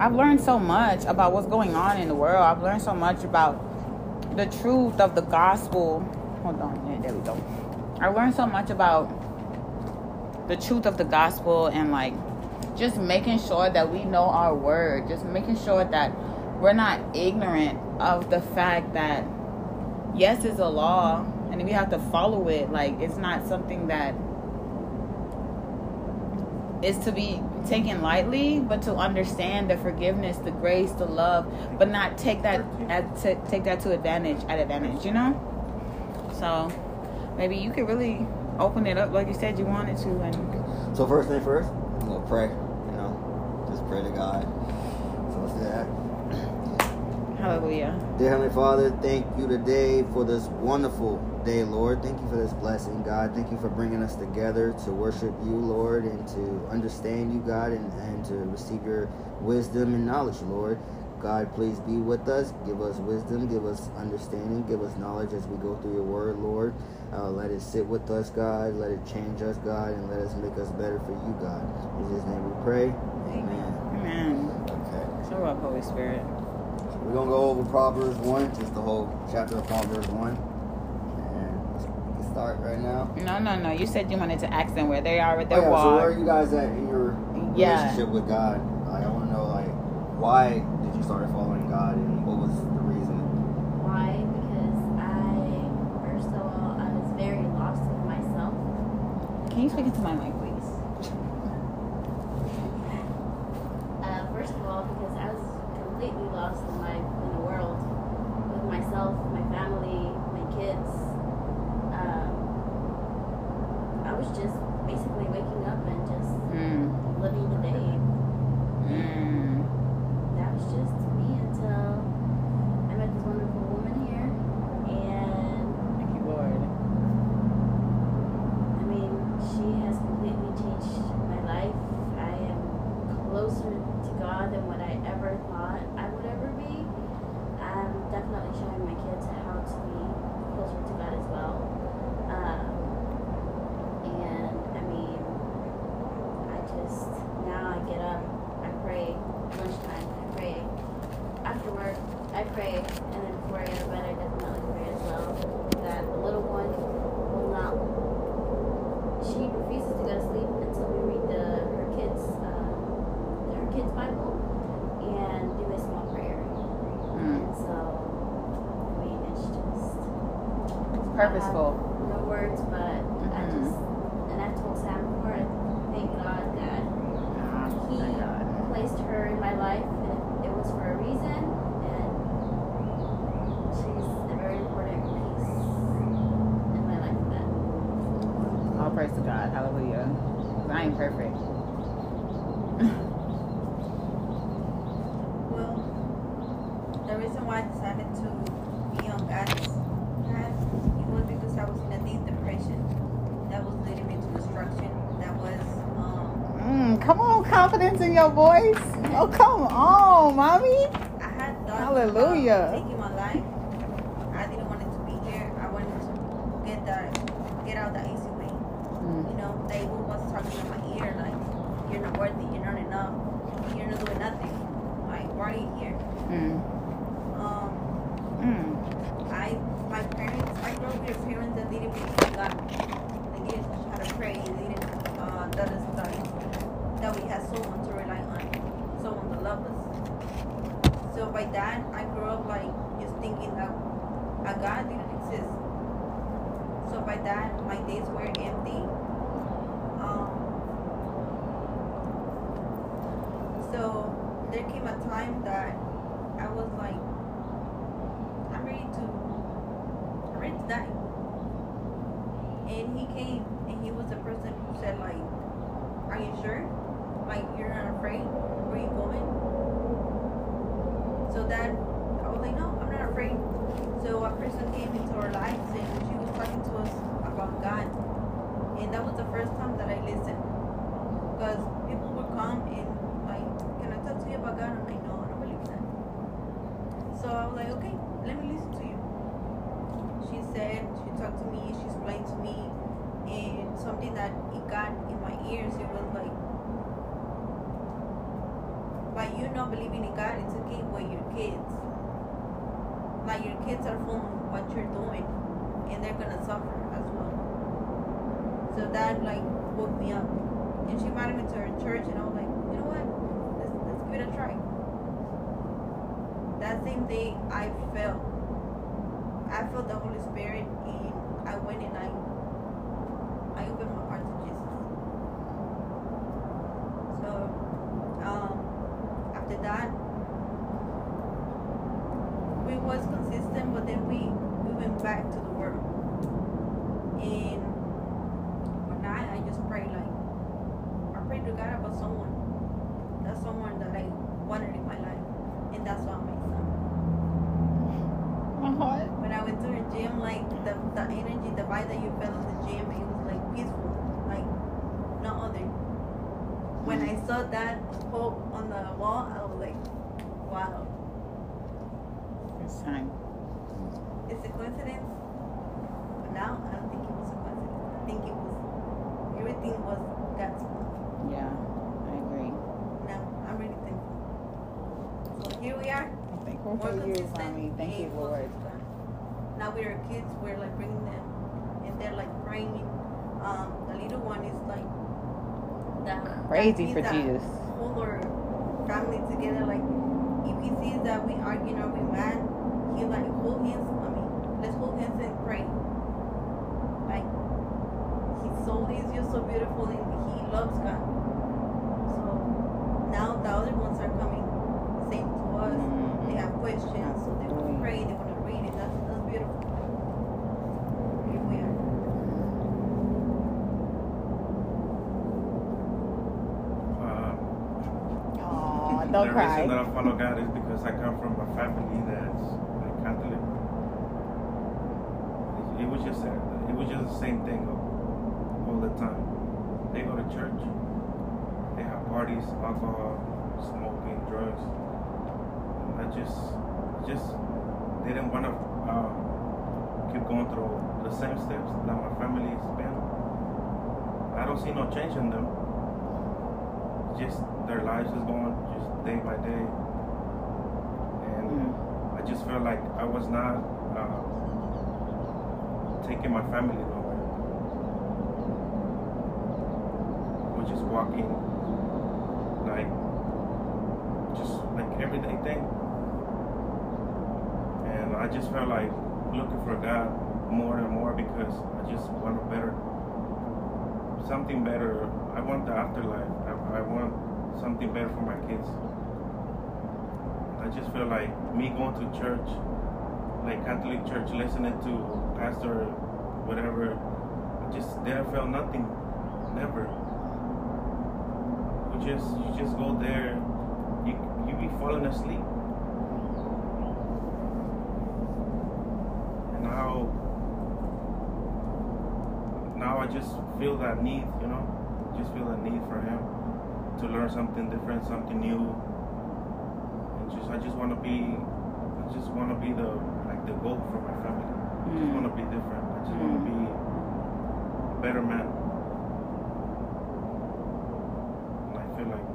I've learned so much about what's going on in the world. I've learned so much about the truth of the gospel. Hold on, yeah, there we go. I learned so much about the truth of the gospel and like just making sure that we know our word, just making sure that we're not ignorant of the fact that yes, it's a law and we have to follow it. Like it's not something that is to be taken lightly, but to understand the forgiveness, the grace, the love, but not take that at to take that to advantage at advantage, you know. So maybe you could really open it up like you said you wanted to, and So first thing first, we'll pray. You know, just pray to God. So let's do that. hallelujah. Dear Heavenly Father, thank you today for this wonderful day, Lord. Thank you for this blessing, God. Thank you for bringing us together to worship you, Lord, and to understand you, God, and, and to receive your wisdom and knowledge, Lord. God, please be with us. Give us wisdom. Give us understanding. Give us knowledge as we go through your word, Lord. Uh, let it sit with us, God. Let it change us, God, and let us make us better for you, God. In His name we pray. Amen. Amen. Okay. Show up, Holy Spirit. We're going to go over Proverbs 1, just the whole chapter of Proverbs 1 start right now. No, no, no. You said you wanted to ask them where they are with Oh, their yeah, so where are you guys at in your Yeah. relationship with God? Like, I want to know, like, why did you start following God, and what was the reason? Why? Because I, first of all, I was very lost with myself. Can you speak into my mic, please? Uh, first of all, because I was completely lost in my in the world with myself, my family, my kids. Um, I was just basically waking up and just Mm. living the day. Mm. That was just me until I met this wonderful woman here, and Thank you, Lord. I mean, she has completely changed my life. I am closer to God than what I ever thought I would ever be. I'm definitely showing my kids how to be closer to God as well. Um, and I mean, I just, now I get up, I pray, lunchtime, I pray. After work, I pray. And then before I go to bed, I pray as well. That the little one will not she refuses to go to sleep until we read the her kids uh, her kids Bible and do a small prayer. Mm. And so, I mean, it's just It's purposeful. I have no words, but I Mhm. just and I told Sam before. I thank God that Ah, He thank God. placed her in my life, and it was for a reason. And she's a very important piece in my life. That All praise to God. Hallelujah. 'Cause I ain't perfect. Well, the reason why I decided to be on God's path it was because I was in a deep depression that was leading me to destruction. That was um, Mm, come on, confidence in your voice. Oh, come on, mommy. I had thoughts Hallelujah. about taking my life. I didn't want it to be here. I wanted to get that get out the easy way. Mm. You know, they was talking in my ear like, "You're not worthy. You're not enough. You're not doing nothing. Like, why are you here?" Mm. Um, Mm. I, my parents, I grew up with parents that didn't believe in God. They didn't teach how to pray. They didn't uh, let us study. That we had someone to rely on, someone to love us. So by that, I grew up like just thinking that a God didn't exist. So by that, my days were empty. Um, so there came a time that I was like, I'm ready to, I'm ready to die. And he came, and he was the person who said like, Are you sure? Like you're not afraid? Where are you going? So that I was like, No, I'm not afraid. So a person came into our lives, and she was talking to us about God, and that was the first time that I listened, because people would come and like, Can I talk to you about God? I'm like, No, I don't believe that. So I was like, okay, let me listen to you. She said, she talked to me, she explained to me, and something that it got in my ears, it was like, by you not believing in God, it's okay with your kids. Like your kids are following what you're doing, and they're gonna suffer as well. So that like woke me up, and she invited me to her church, and I was like, you know what, let's let's give it a try. That same day, I felt, I felt the Holy Spirit, and I went and I, I opened my heart to Jesus. So, um, after that, we was consistent, but then we we went back to the world. And one night, I just prayed like, I prayed to God about someone. That's someone that I wanted in my life, and that's why my son. My heart. When I went to the gym, like the the energy, the vibe that you felt in the gym, it was like peaceful, like no other. When I mm. saw that quote on the wall, I was like, wow. It's time. It's a coincidence. But now I don't think it was a coincidence. I think it was everything was God's plan. Yeah, I agree. Now I'm really thankful. So here we are. I'm thankful More for you, mommy. Thank you, Lord. Now with our kids, we're like bringing them, and they're like praying. Um, the little one is like that. Crazy that for Jesus. Hold our family together. Like if he sees that we arguing or we mad, he like hold hands. I mean, let's hold hands and pray. Like his soul is just so beautiful and he loves God. So now the other ones are coming, same to us. They have questions, so they want to Absolutely. pray, they want to read it. That's, that's beautiful. Here we are. Um, Aw, the don't reason cry. that I follow God is because I come from a family that's like Catholic. It, it was just it was just the same thing all the time. They go to church, they have parties, alcohol, smoking, drugs. I just just didn't want to um, keep going through the same steps that my family's been. I don't see no change in them just their lives is going just day by day and Mm. i just felt like i was not uh, taking my family nowhere we're just walking like just like everyday thing and i just felt like looking for god more and more because i just want a better something better. I want the afterlife. I, I want something better for my kids. Just feel like me going to church, like Catholic church, listening to pastor, whatever, just didn't nothing. Never. You just you just go there, you you be falling asleep. And now now I just feel that need, you know, just feel that need for him to learn something different, something new, just I just want to be, I just want to be the like the goal for my family. I just Mm. want to be different. I just want to Mm. be a better man. And I feel like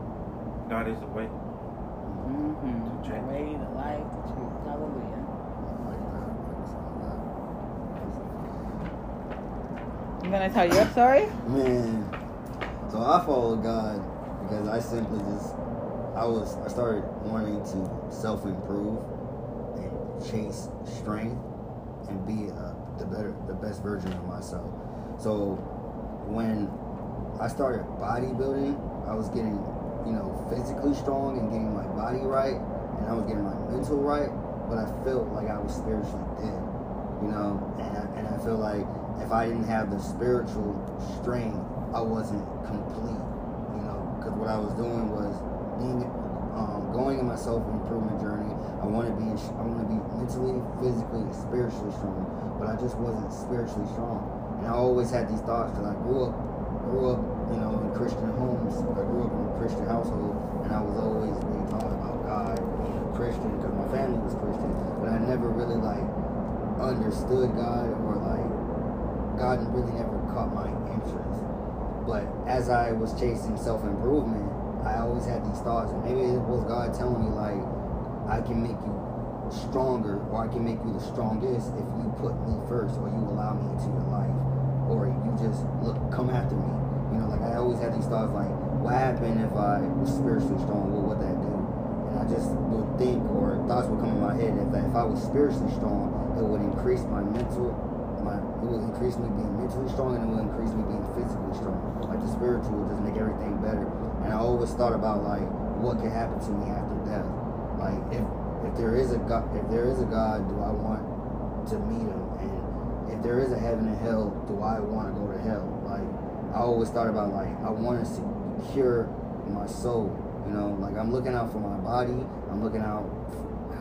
God is the way. Mm-hmm. To The change. way, the life, the truth. Hallelujah. You gonna tell your story? Man, so I followed God because I simply just, I was, I started wanting to self improve and chase strength and be uh, the better, the best version of myself. So when I started bodybuilding, I was getting, you know, physically strong and getting my body right, and I was getting my mental right, but I felt like I was spiritually dead, you know, and I, and I feel like if I didn't have the spiritual strength, I wasn't complete, you know, because what I was doing was being, um, going in my self improvement journey. I want to be, I want to be mentally, physically, and spiritually strong, but I just wasn't spiritually strong, and I always had these thoughts because I grew up, grew up, you know, in Christian homes. I grew up in a Christian household, and I was always being taught about God, Christian, because my family was Christian, but I never really like understood God or like God really never caught my interest. But as I was chasing self improvement, I always had these thoughts, and maybe it was God telling me like, I can make you stronger, or I can make you the strongest if you put me first, or you allow me into your life, or you just look come after me. You know, like I always had these thoughts like, what happened if I was spiritually strong? What would that do? And I just would think, or thoughts would come in my head, if, if I was spiritually strong, it would increase my mental, it would increase me being mentally strong, and it would increase me being physically strong. Like the spiritual just make everything better. And I always thought about like what could happen to me after death. Like if if there is a God, if there is a God, do I want to meet him? And if there is a heaven and hell, do I want to go to hell? Like I always thought about like I want to secure my soul. You know, like I'm looking out for my body. I'm looking out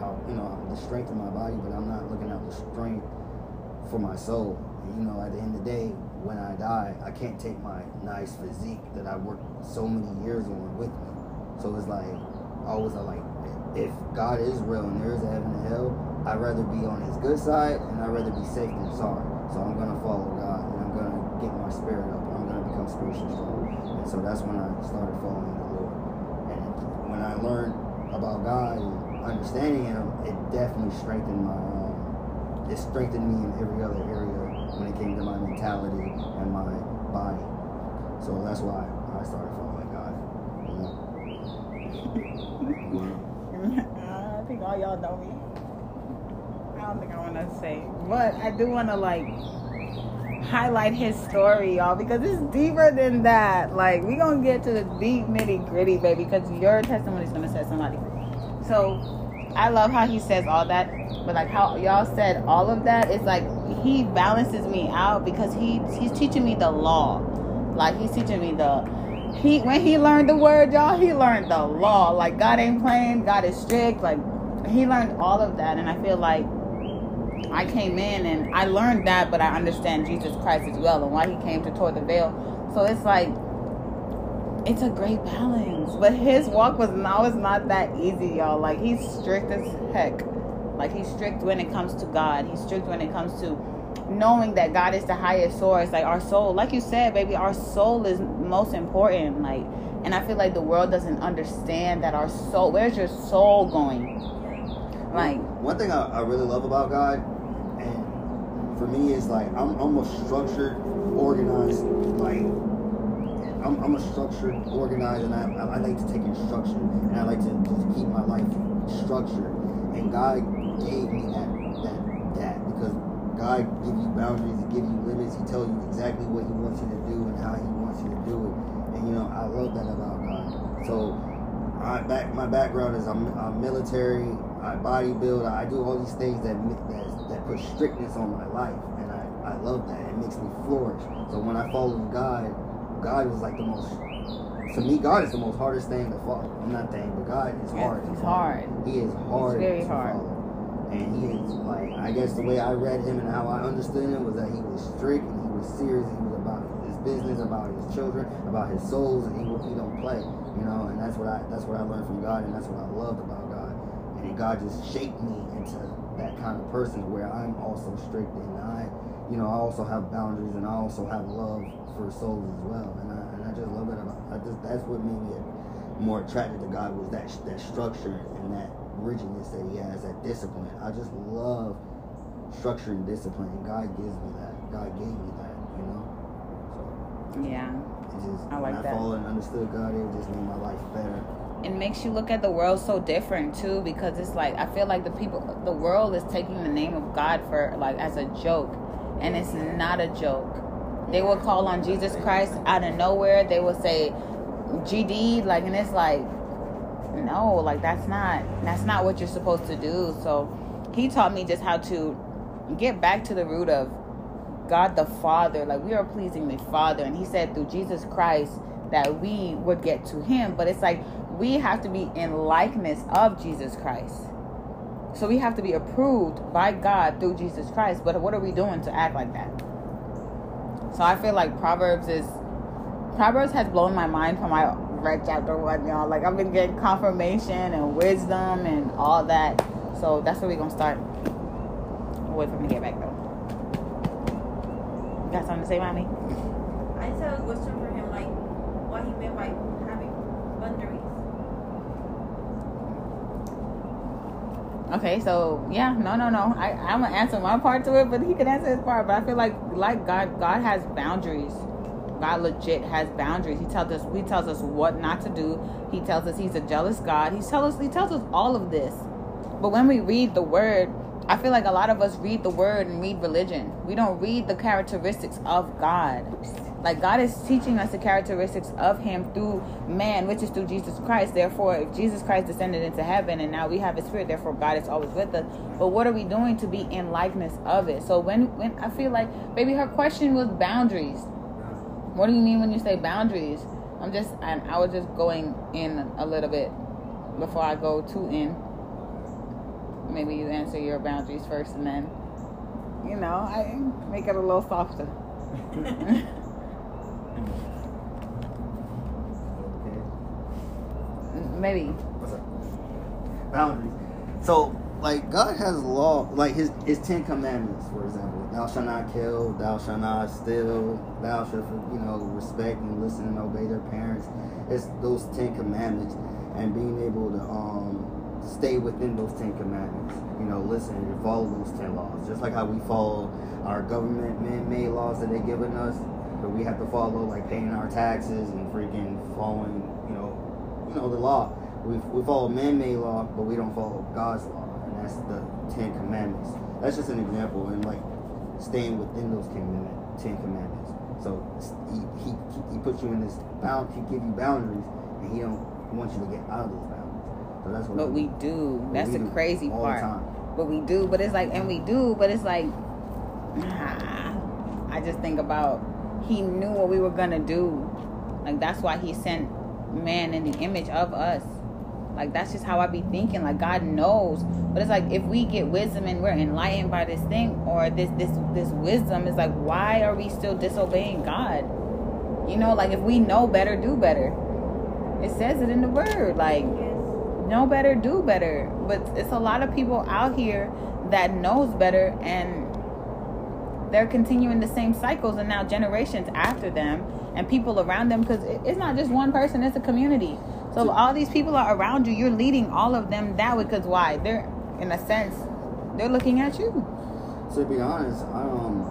how you know the strength of my body, but I'm not looking out the strength for my soul. You know, at the end of the day, when I die, I can't take my nice physique that I worked so many years on with me. So it's like I always are like if God is real and there is a heaven and hell, I'd rather be on his good side and I'd rather be safe than sorry. So I'm gonna follow God and I'm gonna get my spirit up and I'm gonna become spiritually strong. And so that's when I started following the Lord. And when I learned about God and understanding him, it definitely strengthened my um, it strengthened me in every other area when it came to my mentality and my body. So that's why I started following God. You know? I think all y'all know me. I don't think I want to say, but I do want to like highlight his story, y'all, because it's deeper than that. Like we gonna get to the deep nitty gritty, baby, because your testimony is gonna set somebody. So I love how he says all that, but like how y'all said all of that, it's like he balances me out because he he's teaching me the law. Like he's teaching me the he when he learned the word, y'all, he learned the law. Like God ain't playing, God is strict. Like he learned all of that, and I feel like I came in and I learned that, but I understand Jesus Christ as well and why he came to tore the veil. So it's like it's a great balance. But his walk was now is not that easy, y'all. Like he's strict as heck. Like he's strict when it comes to God. He's strict when it comes to knowing that God is the highest source. Like our soul, like you said, baby, our soul is most important. Like, and I feel like the world doesn't understand that our soul. Where's your soul going? Like one thing I, I really love about God, and for me is like I'm almost structured, organized. Like I'm, I'm a structured, organized, and I, I like to take instruction, and I like to just keep my life structured. And God gave me that that that because God gives you boundaries, He gives you limits, He tells you exactly what He wants you to do and how He wants you to do it. And you know, I love that about God. So, I back my background is I'm, I'm military, I bodybuild, I do all these things that that that put strictness on my life, and I I love that. It makes me flourish. So when I follow God, God was like the most. To me, God is the most hardest thing to follow. I'm not saying, but God is hard. He's hard. He is hard. very to hard. follow. And he is like, I guess the way I read him and how I understood him was that he was strict and he was serious. He was about his business, about his children, about his souls, and he he don't play. You know, and that's what I that's what I learned from God, and that's what I loved about God. And God just shaped me into that kind of person where I'm also strict and I, you know, I also have boundaries and I also have love for souls as well. And I and I just love it about. I just that's what made me more attracted to God was that that structure and that rigidness that He has, that discipline. I just love structure and discipline, and God gives me that. God gave me that, you know. So Yeah. it just I when like I that. followed and understood God, it just made my life better. it makes you look at the world so different too because it's like I feel like the people the world is taking the name of God for like as a joke and it's not a joke. They will call on Jesus Christ out of nowhere. They will say GD like and it's like no, like that's not that's not what you're supposed to do. So he taught me just how to get back to the root of God the Father. Like we are pleasing the Father. And he said through Jesus Christ that we would get to him. But it's like we have to be in likeness of Jesus Christ. So we have to be approved by God through Jesus Christ. But what are we doing to act like that? So I feel like Proverbs is Proverbs has blown my mind from my read chapter one, y'all. Like I've been getting confirmation and wisdom and all that. So that's where we're gonna start. I'll wait for me to get back though. You got something to say, mommy? I just have a question for him, like what he meant by having boundaries. Okay, so yeah, no, no, no. I, I'm gonna answer my part to it, but he can answer his part. But I feel like, like God, God has boundaries. God legit has boundaries. He tells us, He tells us what not to do. He tells us He's a jealous God. He tells us, He tells us all of this. But when we read the Word, I feel like a lot of us read the Word and read religion. We don't read the characteristics of God. Like God is teaching us the characteristics of Him through man, which is through Jesus Christ. Therefore, if Jesus Christ descended into heaven and now we have His Spirit, therefore God is always with us. But what are we doing to be in likeness of it? So when when I feel like maybe her question was boundaries. What do you mean when you say boundaries? I'm just I, I was just going in a little bit before I go too in. Maybe you answer your boundaries first and then you know, I make it a little softer. Maybe. What's up? Boundaries. So, like God has law, like His His Ten Commandments, for example. Thou shalt not kill. Thou shalt not steal. Thou shalt, you know, respect and listen and obey their parents. It's those Ten Commandments, and being able to um stay within those Ten Commandments. You know, listen and follow those ten laws. Just like how we follow our government man-made laws that they're giving us, but we have to follow like paying our taxes and freaking following, you know, you know the law. We, we follow man-made law, but we don't follow God's law, and that's the Ten Commandments. That's just an example, and like staying within those Ten, Commandments. So he, he he puts you in this bound. He give you boundaries, and he don't want you to get out of those boundaries. So that's what But we do. But That's we the do crazy all the part. time. But we do. But it's like, and we do. But it's like, I just think about he knew what we were gonna do. Like that's why he sent man in the image of us. Like that's just how I be thinking. Like God knows. But it's like if we get wisdom and we're enlightened by this thing or this this this wisdom is like why are we still disobeying God? You know, like if we know better, do better. It says it in the word. Like know better, do better. But it's a lot of people out here that knows better and they're continuing the same cycles and now generations after them and people around them because it's not just one person, it's a community. So all these people are around you, you're leading all of them that way because why? They're in a sense, they're looking at you. so To be honest, I um,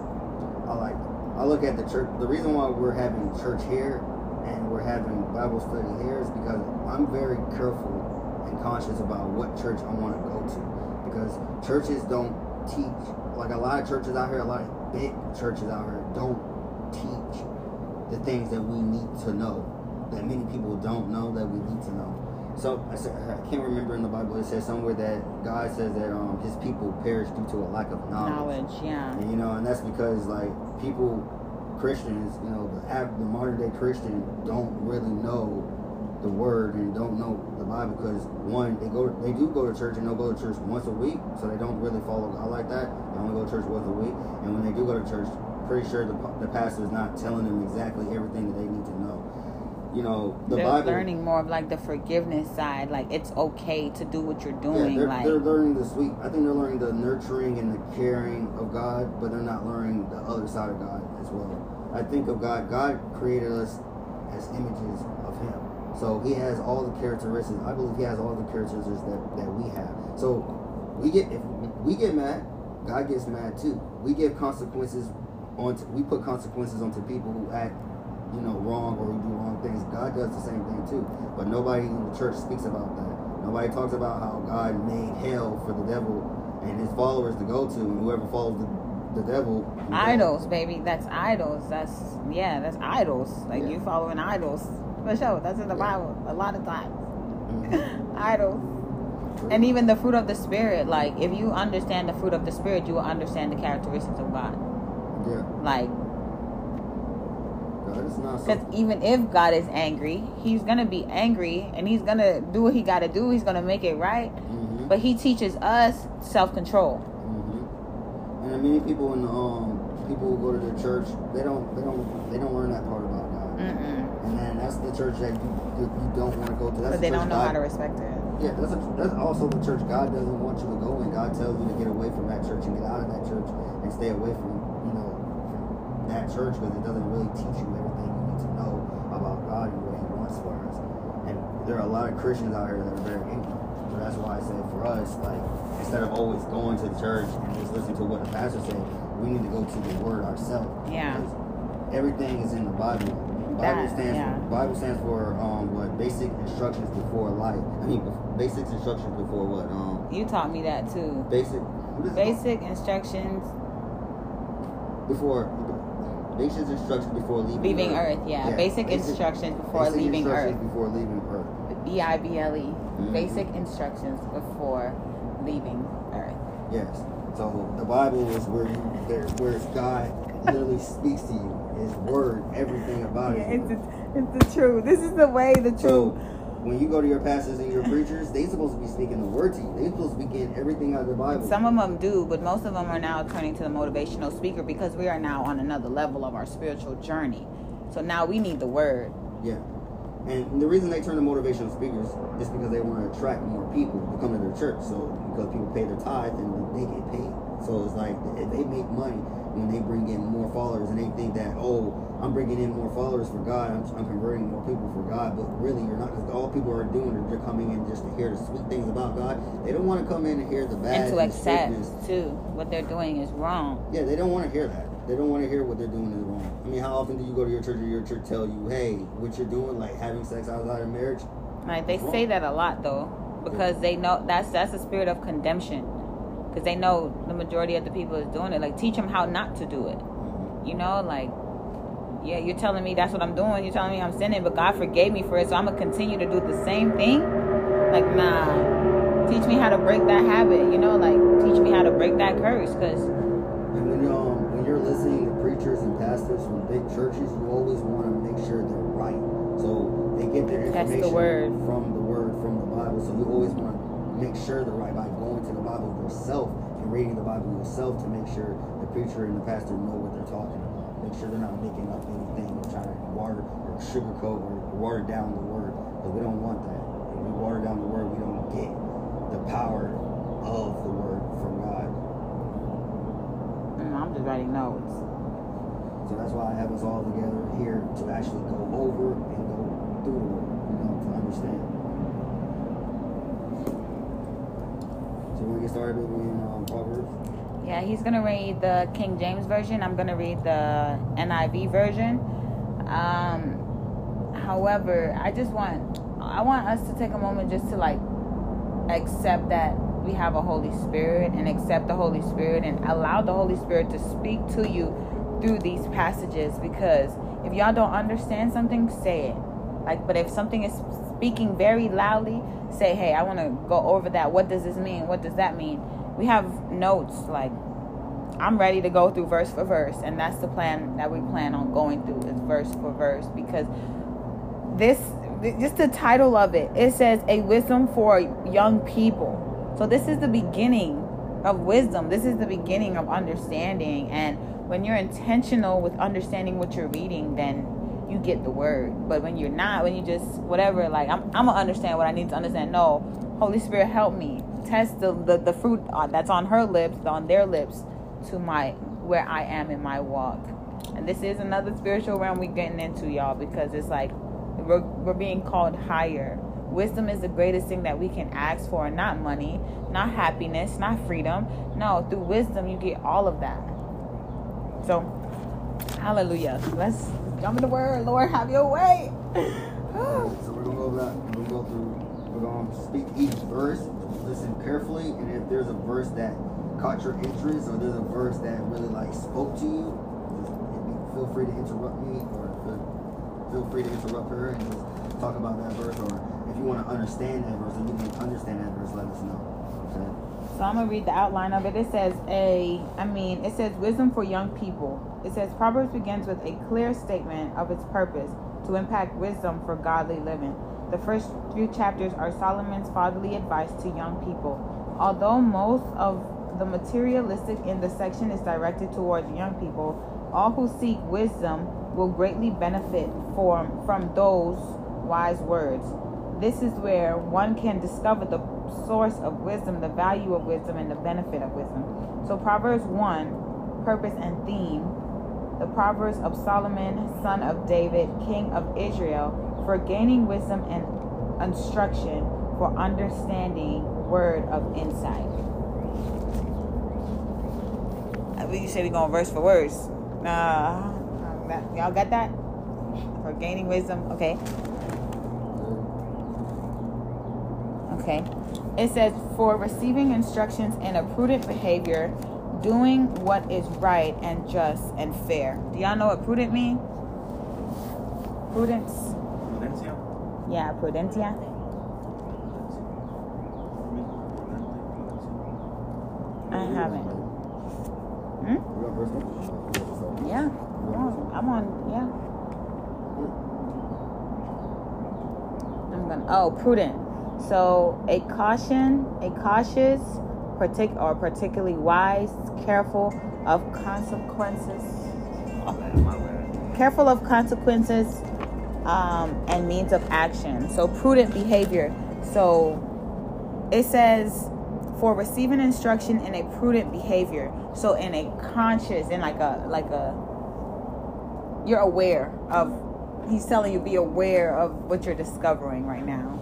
I like I look at the church. The reason why we're having church here and we're having Bible study here is because I'm very careful and conscious about what church I want to go to because churches don't teach like a lot of churches out here, a lot of big churches out here don't teach the things that we need to know that many people don't know that we need to know. So I, said, I can't remember in the Bible it says somewhere that God says that um, His people perish due to a lack of Knowledge, Knowledge, yeah. and, you know, and that's because like people, Christians, you know, the the modern day Christian don't really know the word and don't know the Bible because one, they go, they do go to church and they'll go to church once a week, so they don't really follow God like that. They only go to church once a week, and when they do go to church, pretty sure the the pastor is not telling them exactly everything that they need to know. You know, the they're Bible. learning more of like the forgiveness side. Like it's okay to do what you're Yeah, doing. they're, like they're learning the sweet. I think they're learning the nurturing and the caring of God, but they're not learning the other side of God as well. I think of God. God created us as images so He has all the characteristics. I believe He has all the characteristics that, that we have. So we get if we get mad, God gets mad too. We give consequences on. We put consequences onto people who act you know, wrong or who do wrong things. God does the same thing too. But nobody in the church speaks about that. Nobody talks about how God made hell for the devil and his followers to go to, and whoever follows the, the devil. idols, baby. That's idols. That's yeah, that's idols. Like Yeah. you following idols. For sure. That's in the Bible a lot of times. Mhm. idols. And even the fruit of the spirit, like if you understand the fruit of the spirit, you will understand the characteristics of God. Yeah, Like God is not Because even if God is angry, He's gonna be angry and He's gonna do what He gotta do. He's gonna make it right. hmm But He teaches us self control. hmm And many people in the um people who go to the church, they don't they don't they don't learn that part God. Mm-mm. And then that's the church that you that you don't want to go to. That's But the they don't know God- how to respect it. Yeah, that's a, that's also the church God doesn't want you to go in. God tells you to get away from that church and get out of that church and stay away from you know that church because it doesn't really teach you everything you need to know about God and what He wants for us. And there are a lot of Christians out here that are very ignorant. So that's why I say for us, like instead of always going to the church and just listening to what the pastor said, we need to go to the Word ourselves. Yeah. Because everything is in the Bible. Bible That, stands yeah. for Bible stands for um what basic instructions before life. I mean basic instructions before what um You taught me that too. basic what is it? Basic instructions before basic instructions before leaving leaving Earth. Yeah. Basic, instructions before basic leaving instructions Earth. Before leaving Earth. B I B L E. Mhm. Basic instructions before leaving Earth. Yes. So the Bible is where you there where God literally speaks to you. His word, everything about it. it's, the, it's the truth. This is the way, the So truth. when you go to your pastors and your preachers, they supposed to be speaking the word to you. They supposed to be getting everything out of the Bible. Some of them do, but most of them are now turning to the motivational speaker because we are now on another level of our spiritual journey. So now we need the word. Yeah. And the reason they turn to motivational speakers is because they want to attract more people to come to their church. So because people pay their tithe and they get paid. So it's like if they make money when they bring in more followers and they think that oh I'm bringing in more followers for God, I'm, I'm converting more people for God, but really you're not. Because all people are doing is they're coming in just to hear the sweet things about God. They don't want to come in and hear the bad and to and accept strictness. too what they're doing is wrong. Yeah, they don't want to hear that. They don't want to hear what they're doing is wrong. I mean, how often do you go to your church or your church tell you, hey, what you're doing, like having sex outside of marriage? Like they say that a lot though, because they know that's that's a spirit of condemnation. Because they know the majority of the people is doing it. Like teach them how not to do it. Mhm. You know, like yeah, you're telling me that's what I'm doing. You're telling me I'm sinning, but God forgave me for it, so I'm gonna continue to do the same thing. Like nah, teach me how to break that habit. You know, like teach me how to break that curse. Cause And when you um, when you're listening to preachers and pastors from big churches, you always want to make sure they're right. So they get their the information word. from the word from the Bible. So you always want to make sure they're right by going to the Bible yourself and reading the Bible yourself to make sure the preacher and the pastor know what they're talking about. Make sure they're not making up anything or trying to water or sugarcoat or water down the word because we don't want that. If we water down the word, we don't get the power of the word from God. mm, I'm just writing notes. So that's why I have us all together here to actually go over and go through the word, you know, to understand. So we're gonna get started in um, Proverbs. Yeah, he's gonna read the King James version. I'm gonna read the NIV version. Um, however, I just want I want us to take a moment just to like accept that we have a Holy Spirit and accept the Holy Spirit and allow the Holy Spirit to speak to you through these passages because if y'all don't understand something, say it. Like, but if something is speaking very loudly, say, "Hey, I want to go over that. What does this mean? What does that mean?" We have notes like I'm ready to go through verse for verse, and that's the plan that we plan on going through is verse for verse because this just the title of it it says a wisdom for young people so this is the beginning of wisdom this is the beginning of understanding and when you're intentional with understanding what you're reading then you get the word. But when you're not when you just whatever like i'm, I'm gonna understand what i need to understand. No holy spirit help me. Test the the, the fruit uh, that's on her lips on their lips to my where i am in my walk. And this is another spiritual realm we're getting into y'all because it's like we're, we're being called higher. Wisdom is the greatest thing that we can ask for not money not happiness not freedom. No through wisdom you get all of that. So hallelujah. Let's jump in the word lord have your way So we're gonna go over. We're gonna go through. We're gonna speak each verse. Listen carefully, and if there's a verse that caught your interest, or there's a verse that really like spoke to you, feel free to interrupt me, or feel, free to interrupt her and just talk about that verse. Or if you want to understand that verse, or you can understand that verse, let us know. Okay. So I'm gonna read the outline of it. It says a, I mean, it says wisdom for young people. It says Proverbs begins with a clear statement of its purpose to impact wisdom for godly living. The first few chapters are Solomon's fatherly advice to young people. Although most of the materialistic in the section is directed towards young people, all who seek wisdom will greatly benefit from from those wise words. This is where one can discover the source of wisdom, the value of wisdom, and the benefit of wisdom. So, Proverbs 1 Purpose and Theme. The Proverbs of Solomon, son of David, king of Israel, for gaining wisdom and instruction, for understanding word of insight. I believe you said we going verse for verse. Uh, y'all got that? For gaining wisdom, okay. Okay. It says, for receiving instructions in a prudent behavior, doing what is right and just and fair. Do y'all know what prudent mean? Prudence. Prudencia. Yeah, prudentia. I haven't. Hmm? You got verse? Yeah. I'm on. I'm on. Yeah. I'm gonna. Oh, prudent. So a caution, a cautious, partic- or particularly wise, careful of consequences. Careful of consequences um, and means of action. So prudent behavior. So it says for receiving instruction in a prudent behavior. So in a conscious, in like a like a you're aware of he's telling you be aware of what you're discovering right now.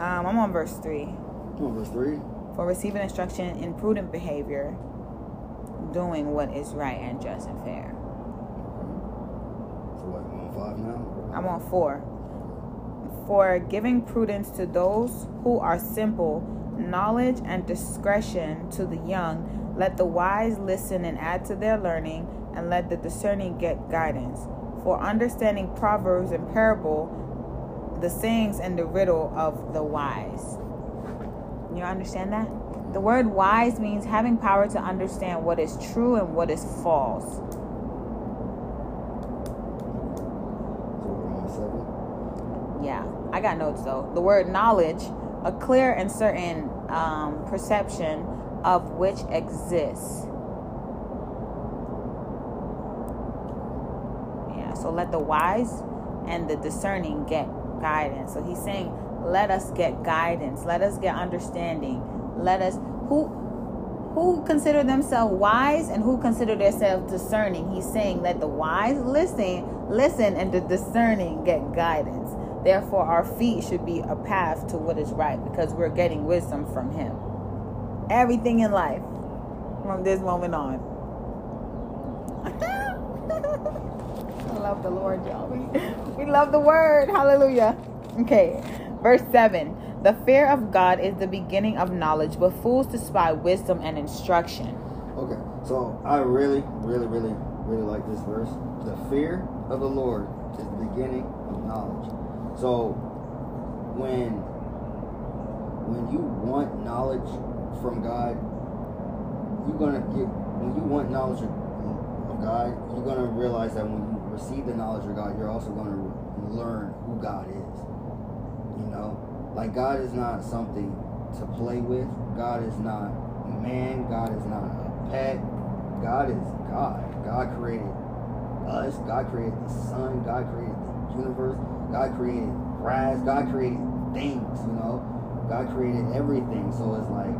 Um, I'm on verse three. On, verse three. For receiving instruction in prudent behavior, doing what is right and just and fair. So what? You on five now? I'm on four. For giving prudence to those who are simple, knowledge and discretion to the young, let the wise listen and add to their learning, and let the discerning get guidance. For understanding proverbs and parable, the sayings and the riddle of the wise. You understand that? The word wise means having power to understand what is true and what is false. Yeah, I got notes though. The word knowledge, a clear and certain um, perception of which exists. Yeah, so let the wise and the discerning get guidance. So he's saying, let us get guidance, let us get understanding, let us who who consider themselves wise and who consider themselves discerning. He's saying let the wise listen, listen, and the discerning get guidance. Therefore, our feet should be a path to what is right because we're getting wisdom from Him. Everything in life from this moment on. I love the Lord, y'all. We, love the word. Hallelujah. Okay, verse 7. The fear of God is the beginning of knowledge, but fools despise wisdom and instruction. Okay, so I really, really, really, really like this verse. The fear of the Lord is the beginning of knowledge. So when when you want knowledge from God, you're gonna get when you want knowledge of God, you're gonna realize that when you receive the knowledge of God, you're also gonna learn who God is. You know, like God is not something to play with. God is not man. God is not a pet. God is God. God created us. God created the sun. God created the universe. God created grass. God created things. You know, God created everything. So it's like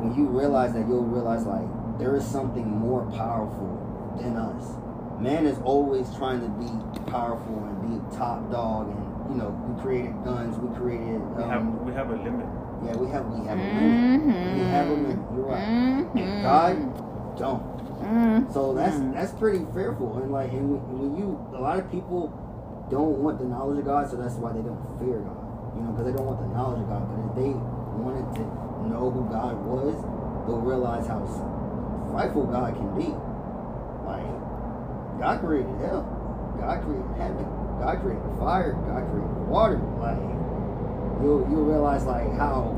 when you realize that, you'll realize like there is something more powerful than us. Man is always trying to be powerful and be top dog, and you know we created guns. We created. We have Um, we have a limit. yeah, we have we have a limit. We have a limit. You're right. Mhm. And God don't. Mhm. So that's that's pretty fearful. And like, and when, when you, a lot of people don't want the knowledge of God, so that's why they don't fear God. You know, because they don't want the knowledge of God. But if they wanted to know who God was, they'll realize how frightful God can be. God created hell. God created heaven. God created fire. God created water. Like, you'll you'll realize like how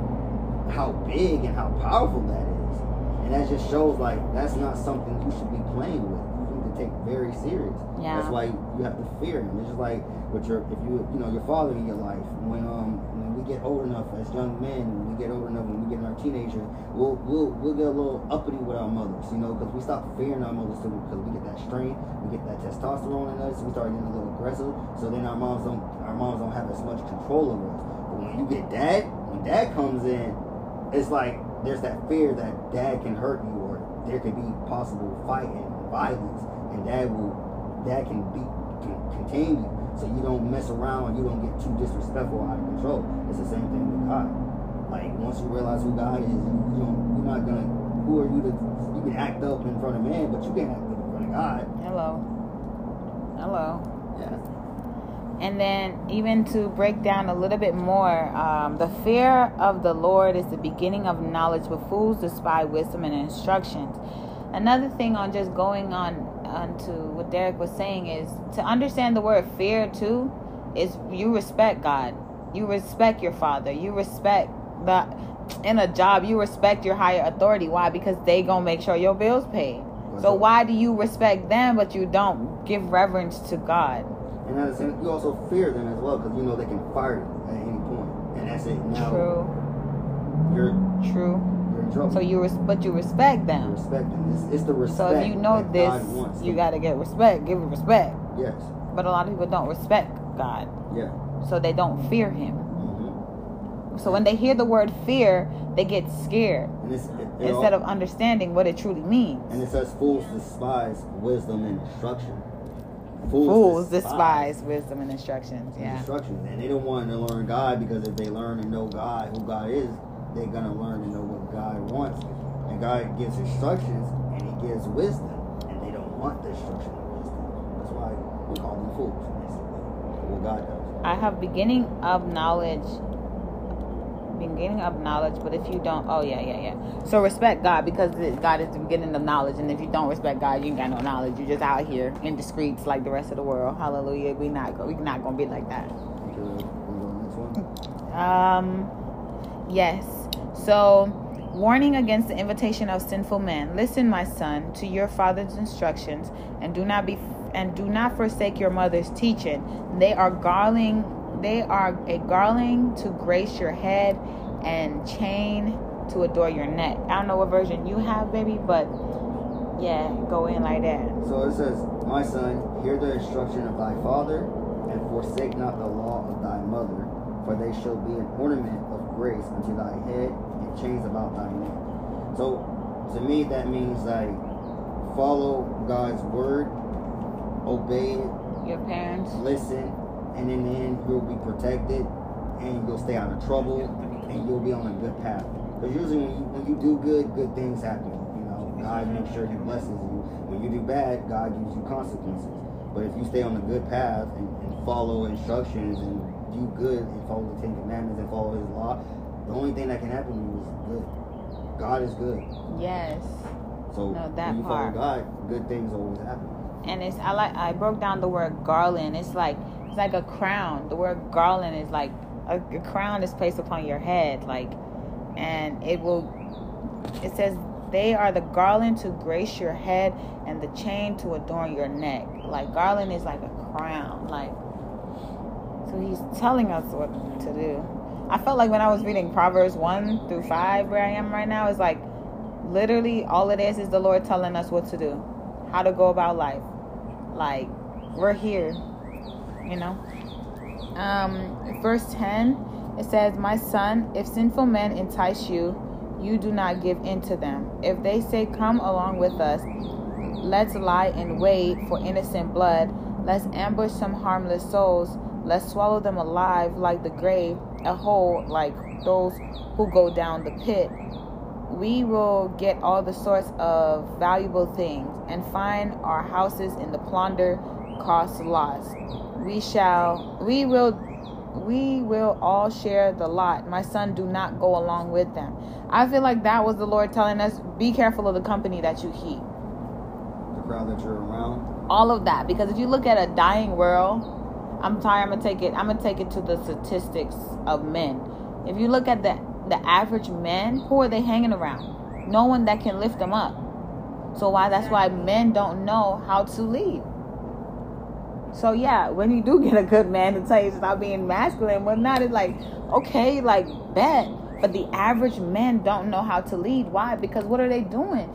how big and how powerful that is. And that just shows like that's not something you should be playing with. You need to take very serious. Yeah. That's why you have to fear him. It's just like with your if you you know your father in your life when um we get old enough as young men when we get old enough when we get in our teenager we'll we'll we'll get a little uppity with our mothers you know because we stop fearing our mothers too because we get that strain we get that testosterone in us we start getting a little aggressive so then our moms don't our moms don't have as much control over us. But when you get dad when dad comes in it's like there's that fear that dad can hurt you or there could be possible fight and violence and dad will dad can be can contain you so you don't mess around and you don't get too disrespectful out of control it's the same thing with god Like once you realize who God is, you don't, you're not gonna. Who are you to? You can act up in front of man, but you can't act up in front of God. Hello. Hello. Yeah. And then, even to break down a little bit more, um, the fear of the Lord is the beginning of knowledge, but fools despise wisdom and instructions. Another thing on just going on onto what Derek was saying is to understand the word fear too is you respect God, you respect your father, you respect the in a job you respect your higher authority. Why? Because they gonna make sure your bills paid. So why do you respect them but you don't give reverence to God? And at the same, you also fear them as well because you know they can fire you at any point, and that's it. Now True, you're true. Trouble. So you res- but you respect You them. respect them. It's, it's the respect. So if you know this, you gotta get respect. Give it respect. Yes. But a lot of people don't respect God, Yeah. so they don't fear Him. hmm So when they hear the word fear, they get scared And it's, it, it instead all, of understanding what it truly means. and it says fools despise wisdom and instruction. Fools despise wisdom and instructions. Yeah. instructions, and they don't want to learn God because if they learn and know God, who God is, they're gonna learn to know what God wants. And God gives instructions, and He gives wisdom, and they don't want the instruction of wisdom. That's why we call them fools. What God does. I have beginning of knowledge. Beginning of knowledge, but if you don't, oh yeah, yeah, yeah. So respect God because God is the beginning of knowledge, and if you don't respect God, you ain't got no knowledge. You're just out here in the streets like the rest of the world. Hallelujah. We not go- we not gonna be like that. Okay, we go to the next one. Um, yes. So, warning against the invitation of sinful men. Listen, my son, to your father's instructions, and do not be and do not forsake your mother's teaching. They are garling. They are a garling to grace your head and chain to adore your neck. I don't know what version you have, baby, but yeah, go in like that. So it says, My son, hear the instruction of thy father, and forsake not the law of thy mother, for they shall be an ornament of grace unto thy head, and chains about thy neck. So to me, that means like follow God's word, obey it, Your parents. listen, and in the end, you'll be protected, and you'll stay out of trouble, and you'll be on a good path. Because usually, when you, when you do good, good things happen. You know, God makes sure He blesses you. When you do bad, God gives you consequences. But if you stay on a good path and, and follow instructions and do good and follow the Ten Commandments and follow His law, the only thing that can happen to you is good. God is good. Yes. So No, that when you follow. God, good things always happen. and it's I like I broke down the word garland. It's like it's like a crown. The word garland is like a, a crown is placed upon your head, like, and it will. It says they are the garland to grace your head and the chain to adorn your neck. Like garland is like a crown, like. So he's telling us what to do. I felt like when I was reading Proverbs one through five, where I am right now, it's like literally all it is is the Lord telling us what to do, how to go about life. Like we're here, you know. Um, verse ten, it says, "My son, if sinful men entice you, you do not give in to them. If they say, Come along with us, let's lie in wait for innocent blood. Let's ambush some harmless souls. Let's swallow them alive like the grave, a whole like those who go down the pit." we will get all the sorts of valuable things and find our houses in the plunder cost lost. We shall we will we will all share the lot. My son, do not go along with them. I feel like that was the Lord telling us, be careful of the company that you keep. The crowd that you're around. All of that. Because if you look at a dying world, I'm tired, I'm gonna take it, I'm gonna take it to the statistics of men. If you look at the the average men, who are they hanging around? No one that can lift them up. So why that's why men don't know how to lead. So yeah, when you do get a good man to tell you stop being masculine, well not it's like, okay, like bet. But the average men don't know how to lead. Why? Because what are they doing?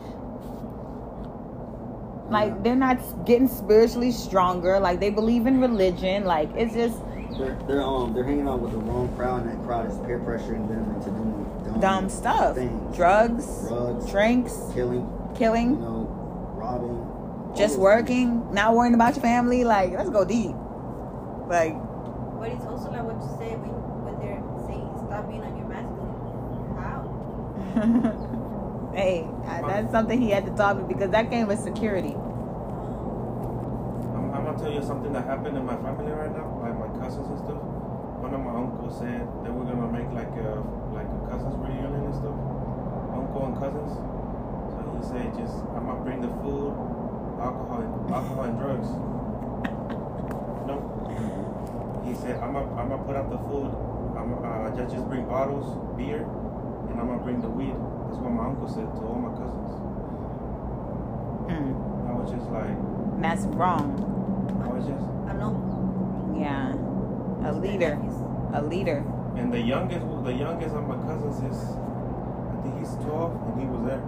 Like they're not getting spiritually stronger. Like they believe in religion. Like it's just They're, they're um they're hanging out with the wrong crowd, and that crowd is peer pressuring them into doing dumb, dumb stuff. things. Drugs, drugs, drinks, killing, you killing, know, robbing, just those working, not worrying about your family. Like let's go deep. Like But it's also like what you say when when they're saying stop being on your masculine. hey, I- that's something he had to tell me because that came with security. I'm, I'm gonna tell you something that happened in my family right now, like my cousins and stuff. One of my uncles said they were gonna make like a like a cousins reunion and stuff, uncle and cousins. So he said, just I'm gonna bring the food, alcohol, alcohol and drugs. No. He said, I'm gonna I'm gonna put out the food. I'm uh, just just bring bottles, beer, and I'm gonna bring the weed. That's what my uncle said to all my cousins. Hmm. I was just like, That's wrong. I was just. I know. Yeah. A leader. A leader. And the youngest, the youngest of my cousins is, I think he's 12, and he was there.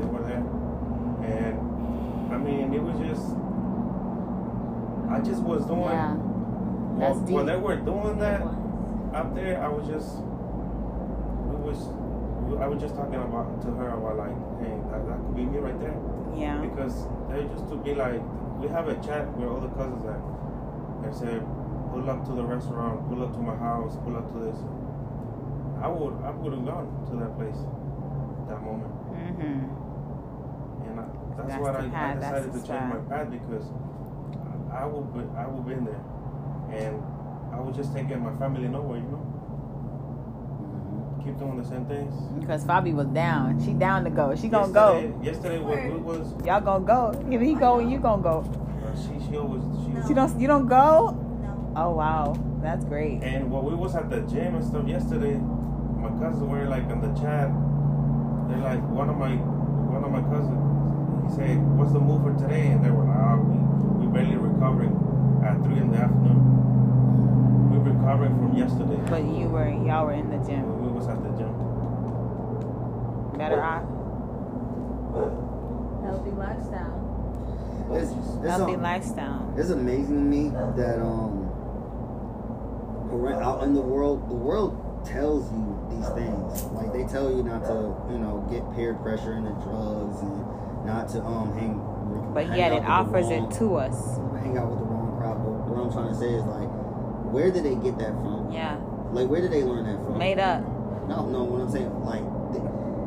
They were there, and I mean, it was just, I just was doing. Yeah. That's while deep. they were doing that up there, I was just, we was, I was just talking about to her about like, hey, that, that could be me right there, Yeah. because they used to be like, we have a chat where all the cousins at. They said, pull up to the restaurant, pull up to my house, pull up to this. I would, I would have gone to that place, that moment, Mm-hmm. and I, that's, That's why I, I decided to change my path because I, I would, be, I would been there, and I was just taking my family nowhere, you know, keep doing the same things. Because Fabi was down. She down to go. She gonna go. Yesterday, yesterday what we was, Y'all gonna go. If he go, you gonna go. uh, she, she always, she, You don't. You don't go. No. Oh wow, that's great. And while we was at the gym and stuff yesterday, my cousins were like in the chat. They're like one of my one of my cousins. He said, "What's the move for today?" And they were like, "Ah, we we barely recovering at three in the afternoon. We recovering from yesterday. But you were. Y'all were in the gym. When we was at the gym. Better off. Healthy lifestyle. It's, it's, Healthy um, lifestyle. it's amazing to me that um around, out in the world, the world tells you these things. Like they tell you not to, you know, get peer pressure into drugs and not to um hang. But hang yet out it with the offers wrong- it to us. Hang out with the wrong crowd. But what I'm trying to say is like, where did they get that from? Yeah. Like, where did they learn that from? Made up. No, no. What I'm saying, like, the,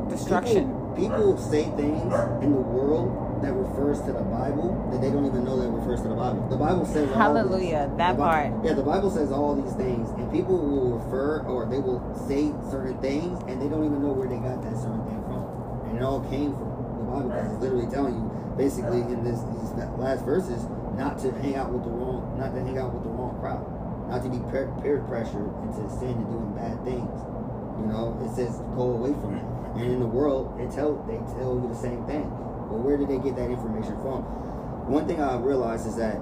Destruction. People, people say things in the world that refers to the Bible that they don't even know that refers to the Bible. The Bible says. Hallelujah. That The Bi- part. Yeah, the Bible says all these things, and people will refer or they will say certain things, and they don't even know where they got that certain thing from, and it all came from the Bible because it's literally telling you, basically, in this these last verses, not to hang out with the wrong, not to hang out with the wrong crowd, not to be peer, peer pressured into sin and doing bad things. You know, it says go away from it. And in the world, it tell they tell you the same thing. But where did they get that information from? One thing I realized is that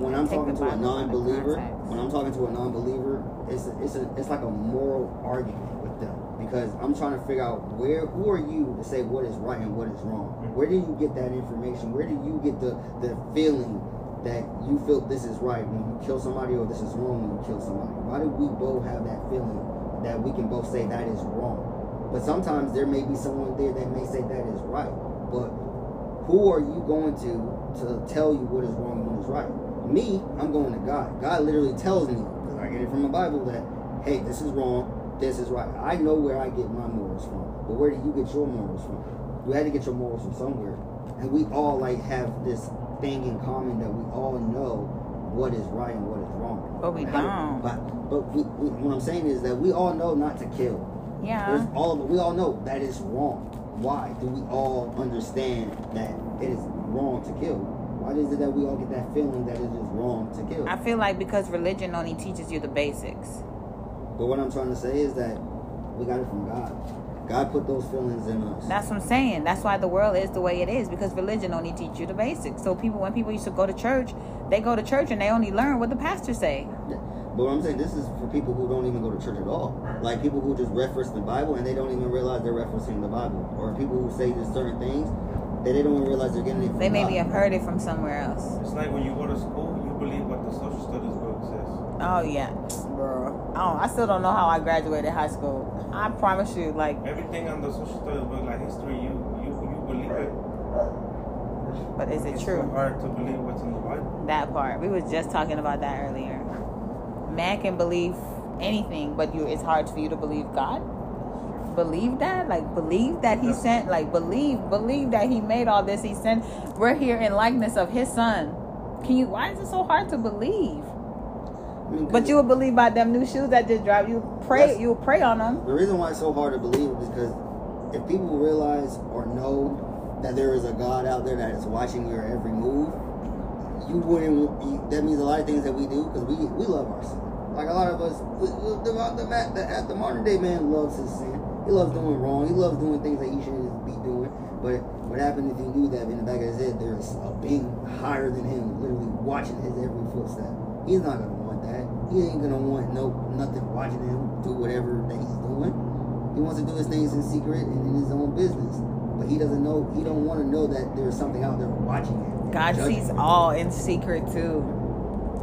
when I'm Take talking to a Bible out of non-believer, when I'm talking to a non-believer, it's a, it's a, it's like a moral argument with them because I'm trying to figure out where who are you to say what is right and what is wrong. Where do you get that information? Where do you get the the feeling that you feel this is right when you kill somebody or this is wrong when you kill somebody? Why do we both have that feeling that we can both say that is wrong? But sometimes there may be someone there that may say that is right. But who are you going to to tell you what is wrong and what is right? Me, I'm going to God. God literally tells me, because I get it from the Bible, that hey, this is wrong, this is right. I know where I get my morals from. But where do you get your morals from? You had to get your morals from somewhere. And we all like have this thing in common that we all know what is right and what is wrong. But we How- don't. But but we, we, what I'm saying is that we all know not to kill. There's Yeah. all we all know that is wrong. Why do we all understand that it is wrong to kill? Why is it that we all get that feeling that it is wrong to kill? I feel like because religion only teaches you the basics. But what I'm trying to say is that we got it from God. God put those feelings in us. That's what I'm saying. That's why the world is the way it is because religion only teach you the basics. So people, when people used to go to church, they go to church and they only learn what the pastor say. But what I'm saying, this is for people who don't even go to church at all. Like people who just reference the Bible and they don't even realize they're referencing the Bible. Or people who say there's certain things that they don't even realize they're getting it from They maybe God. have heard it from somewhere else. It's like when you go to school, you believe what the social studies book says. Oh yeah, bro. Oh, I still don't know how I graduated high school. I promise you, like, Everything on the social studies book, like history, you you you believe it. but is it it's true? so hard to believe what's in the Bible. That part. We was just talking about that earlier. Man can believe anything, but you it's hard for you to believe God. believe that? Like believe that he sent like believe believe that he made all this. He sent we're here in likeness of his son. Can you why is it so hard to believe? But you would believe by them new shoes that just drive you pray you pray on them. The reason why it's so hard to believe is because if people realize or know that there is a God out there that is watching your every move, you wouldn't. You, that means a lot of things that we do because we we love our sin. Like a lot of us, we, we, the, the, the, the, the modern day man loves his sin. He loves doing wrong. He loves doing things that he shouldn't be doing. But what happened if he knew that in the back of his head there's a being higher than him, literally watching his every footstep? He's not gonna that. He ain't gonna want no nothing watching him do whatever that he's doing. He wants to do his things in secret and in his own business. But he doesn't know. He don't want to know that there's something out there watching him. God sees him. all in secret too.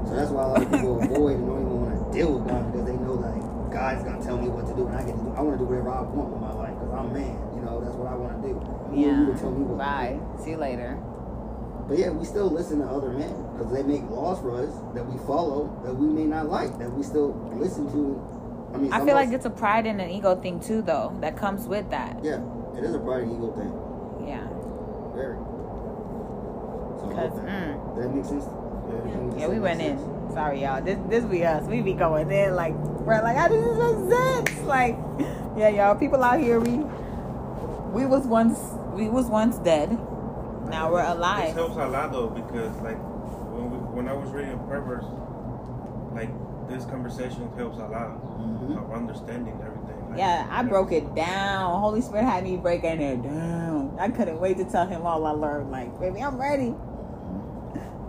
So that's why a lot of people avoid and don't even want to deal with God because they know that like, God's gonna tell me what to do and I get to do. I want to do whatever I want with my life because I'm man. You know, that's what I want to do. Who are you Yeah. to tell me what to do? Bye. See you later. But yeah, we still listen to other men because they make laws for us that we follow that we may not like that we still listen to. I mean, I some feel like it's a pride and an ego thing too though that comes with that. yeah, it is a pride and ego thing. Yeah. Very. So, Cause okay. mm, that make sense? Everything yeah, we went makes in. Sorry y'all. This this be us. We be going in like we're like how does this make sense? Like yeah, y'all. People out here we we was once we was once dead. Now we're alive. This helps a lot though because like when we, when I was reading Proverbs, like this conversation helps a lot Mhm. of understanding everything. Like, Yeah, I broke it down. Holy Spirit had me breaking it down. I couldn't wait to tell him all I learned. Like, baby, I'm ready.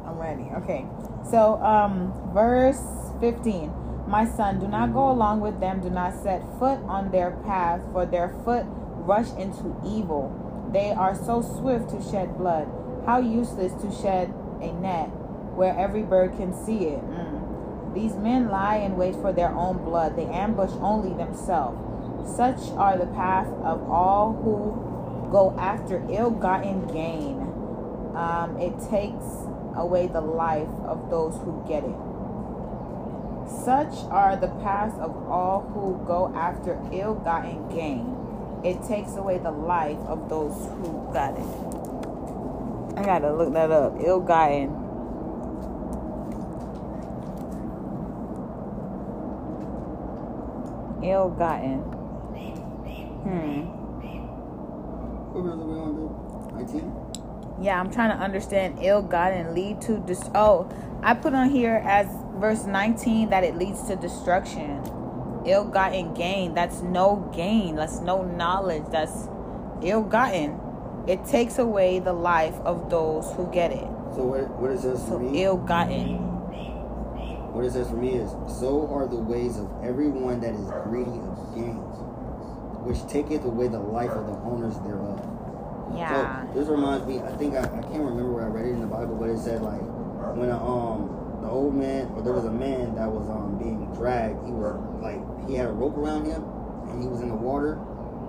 I'm ready. Okay. So, um, verse 15. My son, do not go along with them. Do not set foot on their path, for their foot rush into evil. They are so swift to shed blood. How useless to shed a net where every bird can see it. Mm. These men lie in wait for their own blood. They ambush only themselves. Such are the path of all who go after ill-gotten gain. Um, it takes away the life of those who get it. Such are the paths of all who go after ill-gotten gain. It takes away the life of those who got it. I gotta look that up. Hmm. Are we on, dude? 19? Yeah, I'm trying to understand ill gotten lead to dis. Oh, I put on here as verse 19 that it leads to destruction. Ill gotten gain. That's no gain. That's no knowledge. That's ill gotten. It takes away the life of those who get it. So what, what says for So me? ill gotten. What it says for me is, so are the ways of everyone that is greedy of gains, which taketh away the life of the owners thereof. Yeah. So this reminds me. I think I, I can't remember where I read it in the Bible, but it said like when a, um the old man or there was a man that was um being dragged. He was like he had a rope around him, and he was in the water,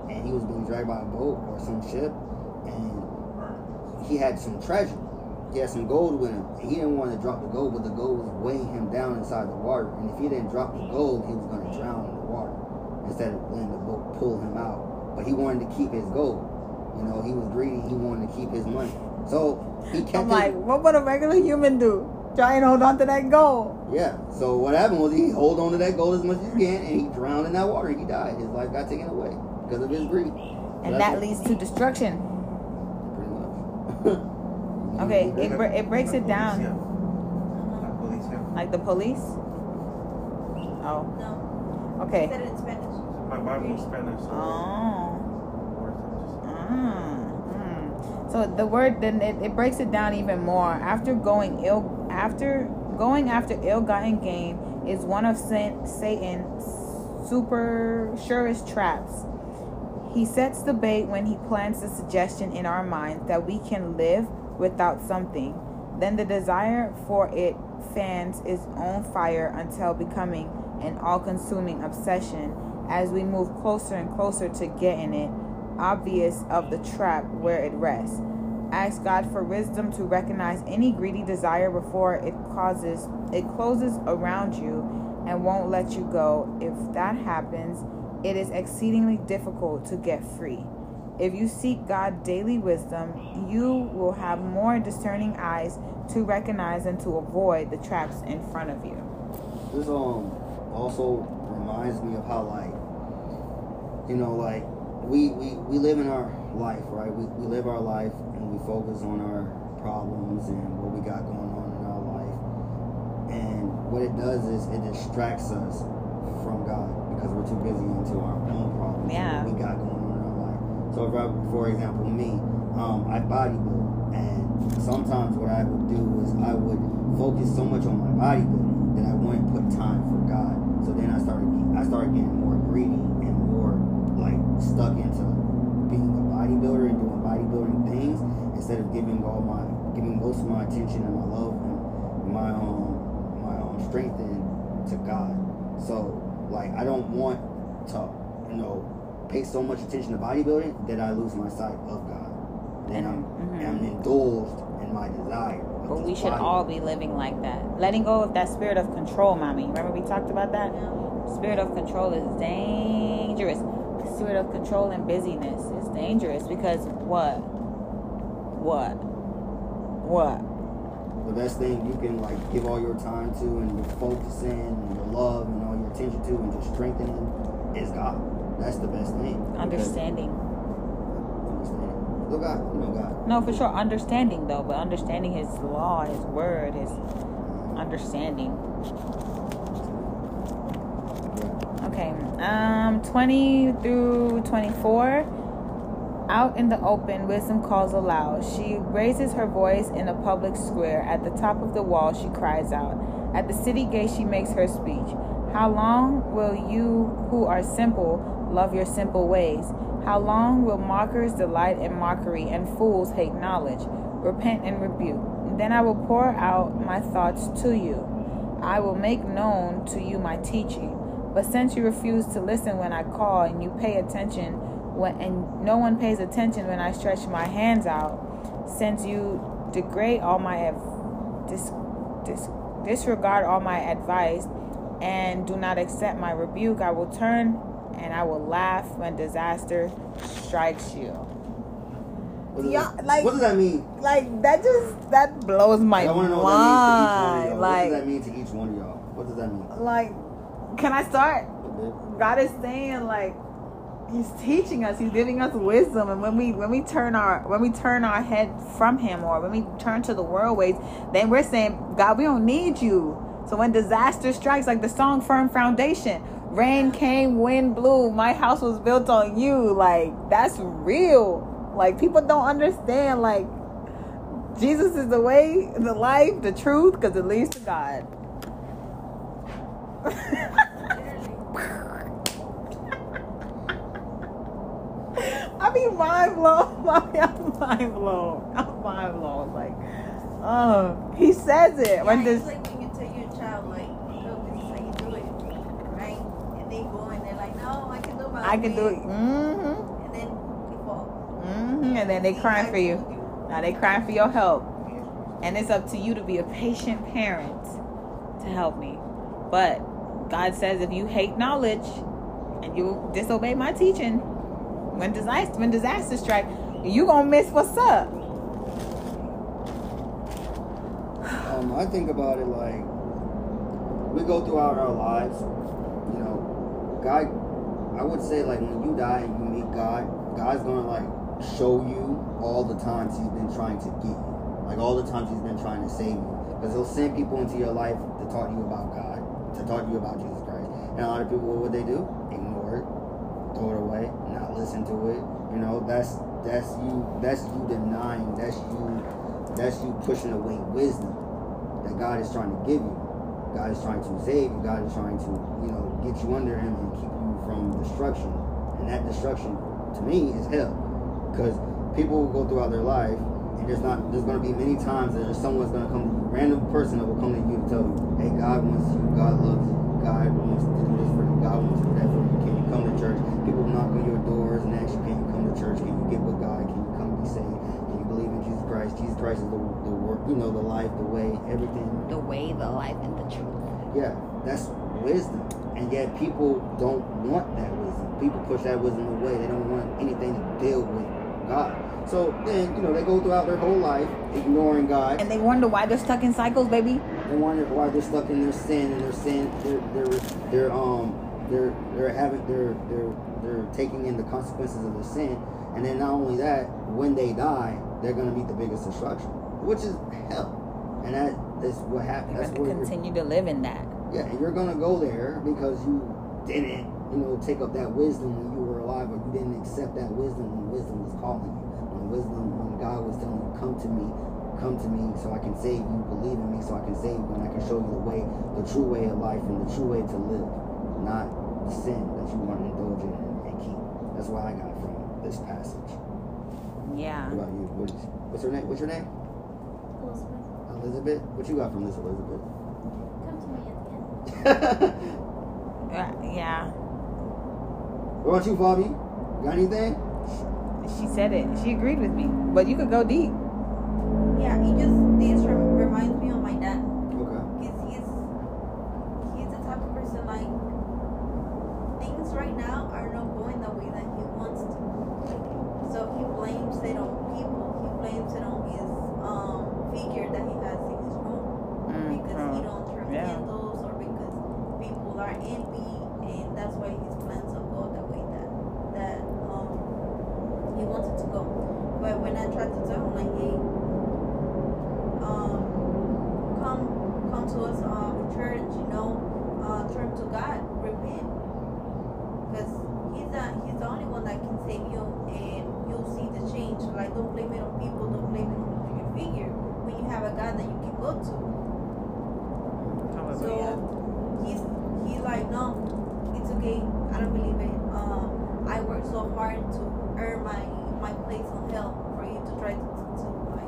and he was being dragged by a boat or some ship, and he had some treasure. He had some gold with him. And he didn't want to drop the gold, but the gold was weighing him down inside the water. And if he didn't drop the gold, he was going to drown in the water instead of letting the boat pull him out. But he wanted to keep his gold. You know, he was greedy. He wanted to keep his money. So he kept I'm his, like, what would a regular human do? Try and hold on to that gold. yeah. So what happened was he hold on to that gold as much as he can, and he drowned in that water. He died. His life got taken away because of his greed. So And that what- leads to destruction. pretty much. Okay, it, bre- it breaks it down. policía. La policía. Like the police? Oh, No. okay. Said it in Spanish. My Bible is Spanish. So Oh. words mm. So the word then it, it breaks it down even more. After going ill, after going after ill-gotten gain is one of Sa- Satan's super surest traps. He sets the bait when he plants the suggestion in our minds that we can live without something. Then the desire for it fans its own fire until becoming an all-consuming obsession as we move closer and closer to getting it obvious of the trap where it rests. Ask God for wisdom to recognize any greedy desire before it causes it closes around you and won't let you go. If that happens, it is exceedingly difficult to get free. If you seek God daily wisdom, you will have more discerning eyes to recognize and to avoid the traps in front of you. This um also reminds me of how like you know like we we, we live in our life right we, we live our life and we focus on our problems and what we got going on in our life and what it does is it distracts us from God because we're too busy into our own problems and Yeah. what we got going on in our life so if I, for example me um, I bodybuild and sometimes what I would do is I would focus so much on my bodybuilding that I wouldn't put time for God. So then I started I started getting more greedy and more like stuck into being a bodybuilder and doing bodybuilding things instead of giving all my giving most of my attention and my love and my um my um strength in to God. So like I don't want to you know pay so much attention to bodybuilding that I lose my sight of God. Then I'm, Mhm. I'm indulged in my desire. But we should body. all be living like that. Letting go of that spirit of control, mommy. Remember we talked about that? Spirit of control is dangerous. Spirit of control and busyness is dangerous because what? What? What? the best thing you can like give all your time to and your focus in and your love and all your attention to and your strengthening is God. That's the best thing. Understanding. Understanding. Look God, you know God. No, for sure. Understanding though, but understanding his law, his word, his understanding. Yeah. Okay. Um 20 through 24. Out in the open, wisdom calls aloud. She raises her voice in a public square. At the top of the wall, she cries out. At the city gate, she makes her speech. How long will you who are simple love your simple ways? How long will mockers delight in mockery and fools hate knowledge? Repent and rebuke. Then I will pour out my thoughts to you. I will make known to you my teaching. But since you refuse to listen when I call and you pay attention when and no one pays attention when I stretch my hands out, since you degrade all my dis, dis, disregard all my advice and do not accept my rebuke, I will turn and I will laugh when disaster strikes you. What does, Yeah, that, like- what does that mean? Like that just that blows my to mind. that Like each one of y'all. what does that mean to each one of y'all? What does that mean? like can I start? Mm-hmm. God is saying like He's teaching us. He's giving us wisdom, and when we when we turn our when we turn our head from Him, or when we turn to the world ways, then we're saying, God, we don't need you. So when disaster strikes, like the song "Firm Foundation," rain came, wind blew, my house was built on you. Like that's real. Like people don't understand. Like Jesus is the way, the life, the truth, because it leads to God. I be mind blown. I'm mind blown. I'm mind blown. Like, oh, he says it Yeah, when it's this. like when you tell your child, like, this is how you do it, right? And they go and they're like, no, I can do it my I can do it. Mm-hmm. And then they fall. Mm-hmm. And then they crying for you. you. Now they crying for your help. And it's up to you to be a patient parent to help me. But God says if you hate knowledge and you disobey my teaching, when disaster when disaster strike, you gonna miss what's up. Um, I think about it like we go throughout our lives. You know, God. I would say like when you die and you meet God, God's gonna like show you all the times He's been trying to get you, like all the times He's been trying to save you. Because He'll send people into your life to talk to you about God, to talk to you about Jesus Christ. And a lot of people, what would they do? Ignore it, throw it away, listen to it. You know, that's that's you. That's you denying. That's you. That's you pushing away wisdom that God is trying to give you. God is trying to save you. God is trying to, you know, get you under Him and keep you from destruction. And that destruction, to me, is hell. Because people will go throughout their life, and there's not, there's going to be many times that there's someone's going to come to you, random person that will come to you to tell you, hey, God wants you, God loves you, God wants to do this for you, God wants to do that for you. Can you come to church? People knock on your Christ? Is the, the work, you know, the life, the way, everything. The way, the life, and the truth. Yeah, that's wisdom, and yet people don't want that wisdom. People push that wisdom away. They don't want anything to deal with God. So then, you know, they go throughout their whole life ignoring God. And they wonder why they're stuck in cycles, baby. They wonder why they're stuck in their sin and their sin. They're they're they're um they're they're having they're they're they're taking in the consequences of their sin. And then not only that, when they die, they're gonna meet the biggest destruction, which is hell. And that is what happens. That's going to you're- continue to live in that. yeah, and you're gonna go there because you didn't, you know, take up that wisdom when you were alive, or you didn't accept that wisdom when wisdom was calling you. When wisdom, when God was telling you, "Come to me, come to me, so I can save you. Believe in me, so I can save you, and I can show you the way, the true way of life, and the true way to live, not the sin that you want to indulge in and, keep." That's what I got from this passage. Yeah. What about you? What is, what's her name? What's your name? Elizabeth, Elizabeth. What you got from this, Elizabeth? come to me at the end. Uh, yeah. what about you, Bobby? Got anything? She said it. She agreed with me. But you could go deep. Yeah, he just this rem- reminds me of my dad. Okay. He's he's he's the type of person like things right now are not going the way that he wants to. So he blames it on people. He blames it on his um figure that he has in his room because he don't turn yeah. candles or because people are envy and that's why his plans don't go the way that that um he wanted to go. But when I tried to tell him like, hey, um, come come to us um church, you know, uh, turn to God, repent, because he's the he's the only one that can save you, and you'll see the change. Like, don't blame it on people, don't blame it on your figure. When you have a God that you can go to, so he's he's like, no, it's okay. I don't believe it. Um, I worked so hard to earn my my place on hell for you to try to, to, like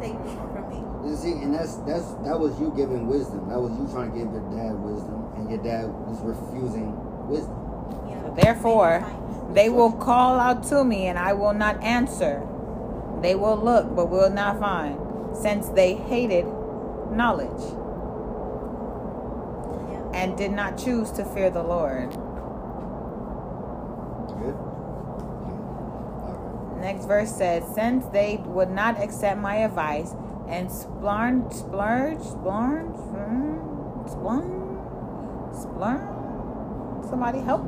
take me from me. You see, and that's that's that was you giving wisdom. That was you trying to give your dad wisdom, and your dad was refusing wisdom. Yeah. Therefore, They will call out to me, and I will not answer. They will look, but will not find, since they hated knowledge Yeah. and did not choose to fear the Lord. Good. All Next verse says, Since they would not accept my advice and splurge, splurge, splurge, splurge, splurge, splurge. Somebody help.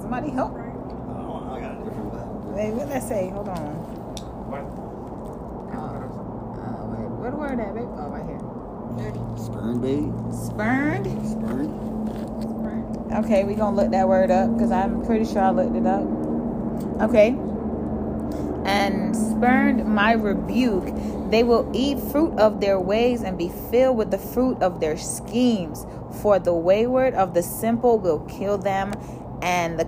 Somebody help. Oh, I got a different one. Wait, what did I say? Hold on. What? Uh, wait, where the word at, babe? Oh, right here. Spurn, baby. Spurned. Spurn. Okay, we're gonna look that word up because I'm pretty sure I looked it up. Okay. And spurned my rebuke. They will eat fruit of their ways and be filled with the fruit of their schemes. For the wayward of the simple will kill them, and the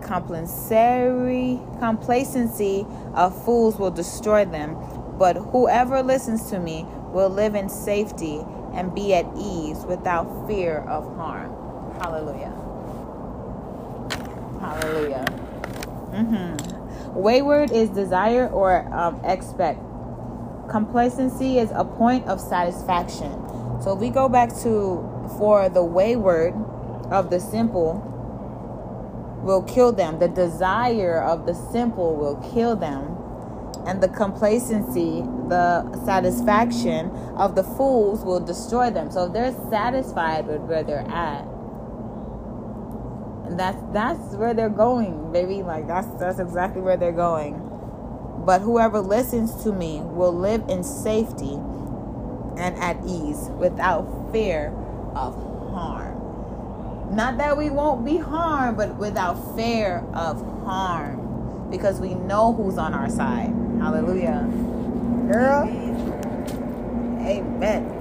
complacency of fools will destroy them. But whoever listens to me will live in safety and be at ease without fear of harm. Hallelujah. Hallelujah. hmm Wayward is desire or um, expect. Complacency is a point of satisfaction. So if we go back to for the wayward of the simple will kill them. The desire of the simple will kill them. And the complacency, the satisfaction of the fools will destroy them. So if they're satisfied with where they're at, and that's that's where they're going, baby. Like that's that's exactly where they're going. But whoever listens to me will live in safety and at ease without fear of harm. Not that we won't be harmed, but without fear of harm. Because we know who's on our side. Hallelujah. Girl. Amen.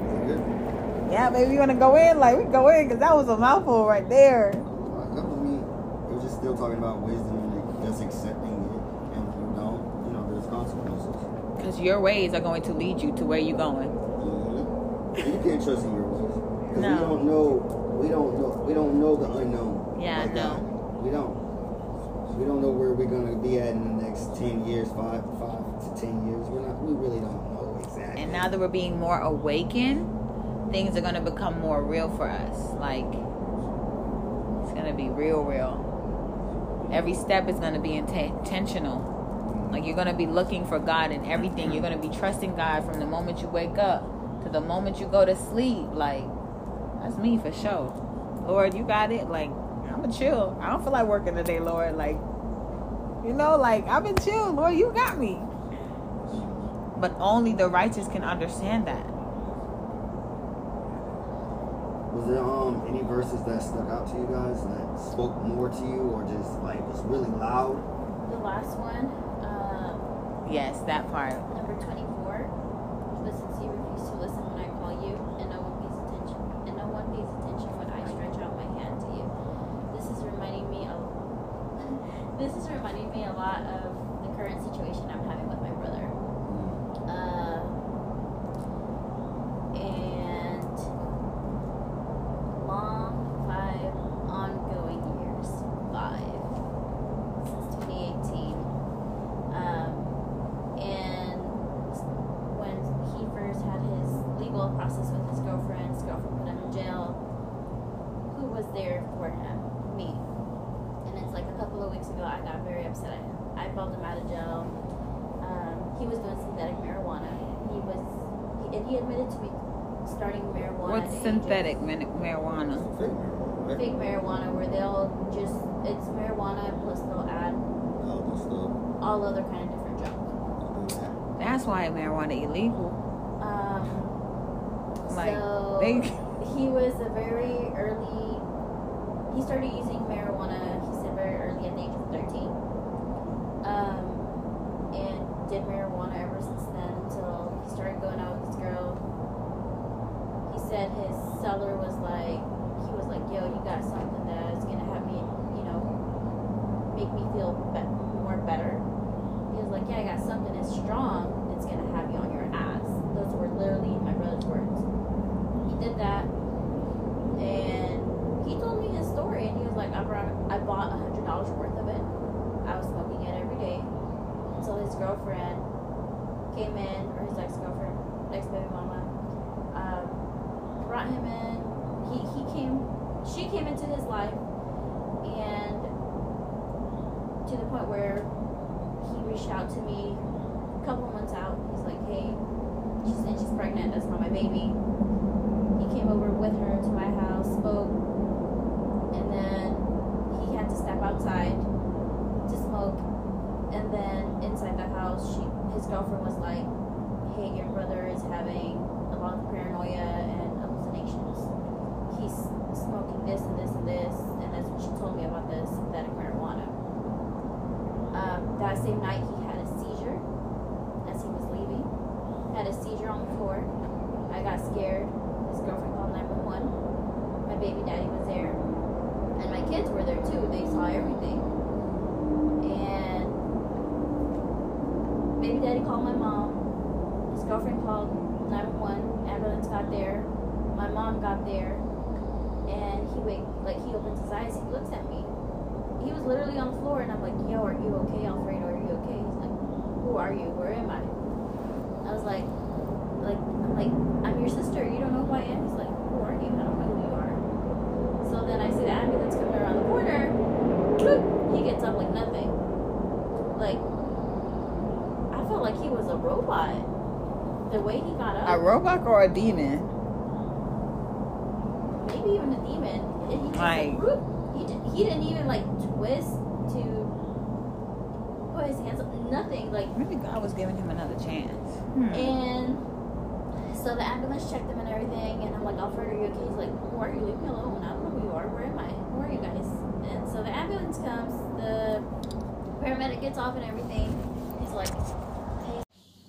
Yeah, baby, you want to go in? Like, we go in because that was a mouthful right there. Alright, That was me. It was just still talking about wisdom and like, just accepting it, and you know, you know, there's consequences. Because your ways are going to lead you to where you're going. Mhm. You can't trust in your ways because No. we don't know. We don't know. We don't know the unknown. Yeah, no. We don't. We don't know where we're gonna be at in the next ten years, five, five to ten years. We're not. We really don't know exactly. And now that we're being more awakened, things are going to become more real for us. Like, it's gonna be real, real. Every step is gonna be inten- intentional. Like you're gonna be looking for God in everything. You're gonna be trusting God from the moment you wake up to the moment you go to sleep. Like that's me for sure. Lord, you got it. Like I'm a chill. I don't feel like working today, Lord. Like you know, like I've been chill, Lord. You got me. But only the righteous can understand that. Was there um any verses that stuck out to you guys that spoke more to you or just like was really loud? The last one, Yes, that part. number 24. But since you refuse to listen when I call you, and no one pays attention, and no one pays attention when I stretch out my hand to you. This is reminding me of. this is reminding me a lot of the current situation I'm having with my brother. Uh, and long five ongoing years, five since 2018. Um, and when he first had his legal process with his girlfriend, his girlfriend put him in jail. Who was there for him? Me. And it's like a couple of weeks ago, I got very upset at him. I bailed him out of jail. Um, he was doing synthetic marijuana. He was, he, and he admitted to me starting marijuana. What's at the age of- synthetic mar- marijuana? Fake marijuana, right? Fake marijuana, where they'll just it's marijuana plus they'll add the all other kind of different junk. That's why marijuana illegal. Um, Like so they he was a very early. He started using marijuana. He said very early at the age of thirteen. Um, and did marijuana ever since then until he started going out with his girl. He said his seller was like, he was like, "Yo, you got something that's gonna have me, you know, make me feel be- more better." He was like, "Yeah, I got something that's strong. It's gonna have you on your ass." Those were literally my brother's words. He did that, and he told me his story, and he was like, "I brought, I bought a hundred dollars worth of it. I was smoking it every day until his girlfriend came in, or his ex-girlfriend, ex-baby mama, um, brought him in. He he came, she came into his life, and to the point where he reached out to me a couple months out. He's like, "Hey, she's and she's pregnant. That's not my baby." He came over with her to my house, spoke, and then he had to step outside to smoke. And then inside the house, she his girlfriend was like, "Hey, your brother is having a lot of paranoia and hallucinations. He's smoking this and this and this." And that's when she told me about this synthetic marijuana. Um, that same night, he had a seizure as he was leaving. Had a seizure on the floor. I got scared. His girlfriend called 911. My baby daddy was there. And my kids were there too. They saw everything. And baby daddy called my mom. His girlfriend called 911. Ambulance got there. My mom got there. And he wake like he opens his eyes. He looks at me. He was literally on the floor, and I'm like, "Yo, are you okay, Alfredo? Are you okay?" He's like, "Who are you? Where am I?" I was like, "Like, I'm like, I'm your sister. You don't know who I am?" He's like, "Who are you? I don't know who you are." So then I see the ambulance coming around the corner. Bloop, he gets up like nothing. Like, I felt like he was a robot. The way he got up, a robot or a demon? maybe even a demon. And he just Like- like, he did, he didn't even like twist to put his hands up. Nothing like. Maybe God was giving him another chance. Hmm. And so the ambulance checked him and everything, and I'm like, Alfred, are you okay? He's like, who are you? Leave me alone. I don't know who you are. Where am I? Who are you guys? And so the ambulance comes, the paramedic gets off and everything. He's like, hey,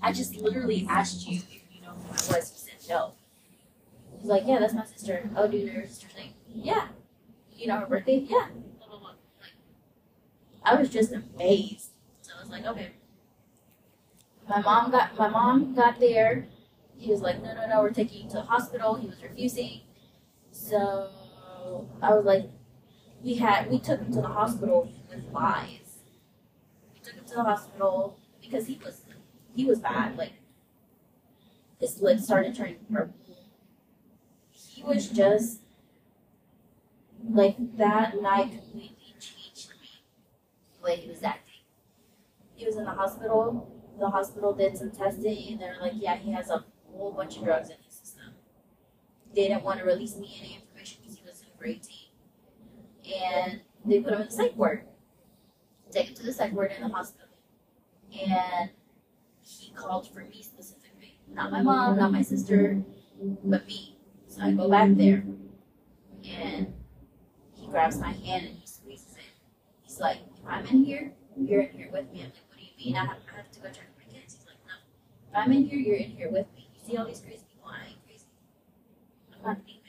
I just literally asked you if you know who I was. You said no. He's like, yeah, that's my sister. Oh, do you know your sister's name? Yeah. You know her birthday? Yeah. Blah, blah, blah. Like, I was just amazed. So I was like, okay. My mom got my mom got there. He was like, no, no, no, we're taking you to the hospital. He was refusing. So I was like, we had we took him to the hospital with lies. We took him to the hospital because he was he was bad. Like his lips started turning purple. He was just like that night completely changed me the way he was acting. He was in the hospital. The hospital did some testing and they're like, yeah, he has a whole bunch of drugs in his system. They didn't want to release me any information because he was over 18. And they put him in the psych ward. Take him to the psych ward in the hospital. And called for me specifically. Not my mom, not my sister, but me. So I go back there. And he grabs my hand and he squeezes it. He's like, if I'm in here, you're in here with me. I'm like, what do you mean? I have, I have to go check my kids. He's like, no. If I'm in here, you're in here with me. You see all these crazy people? I ain't crazy. I'm not demon.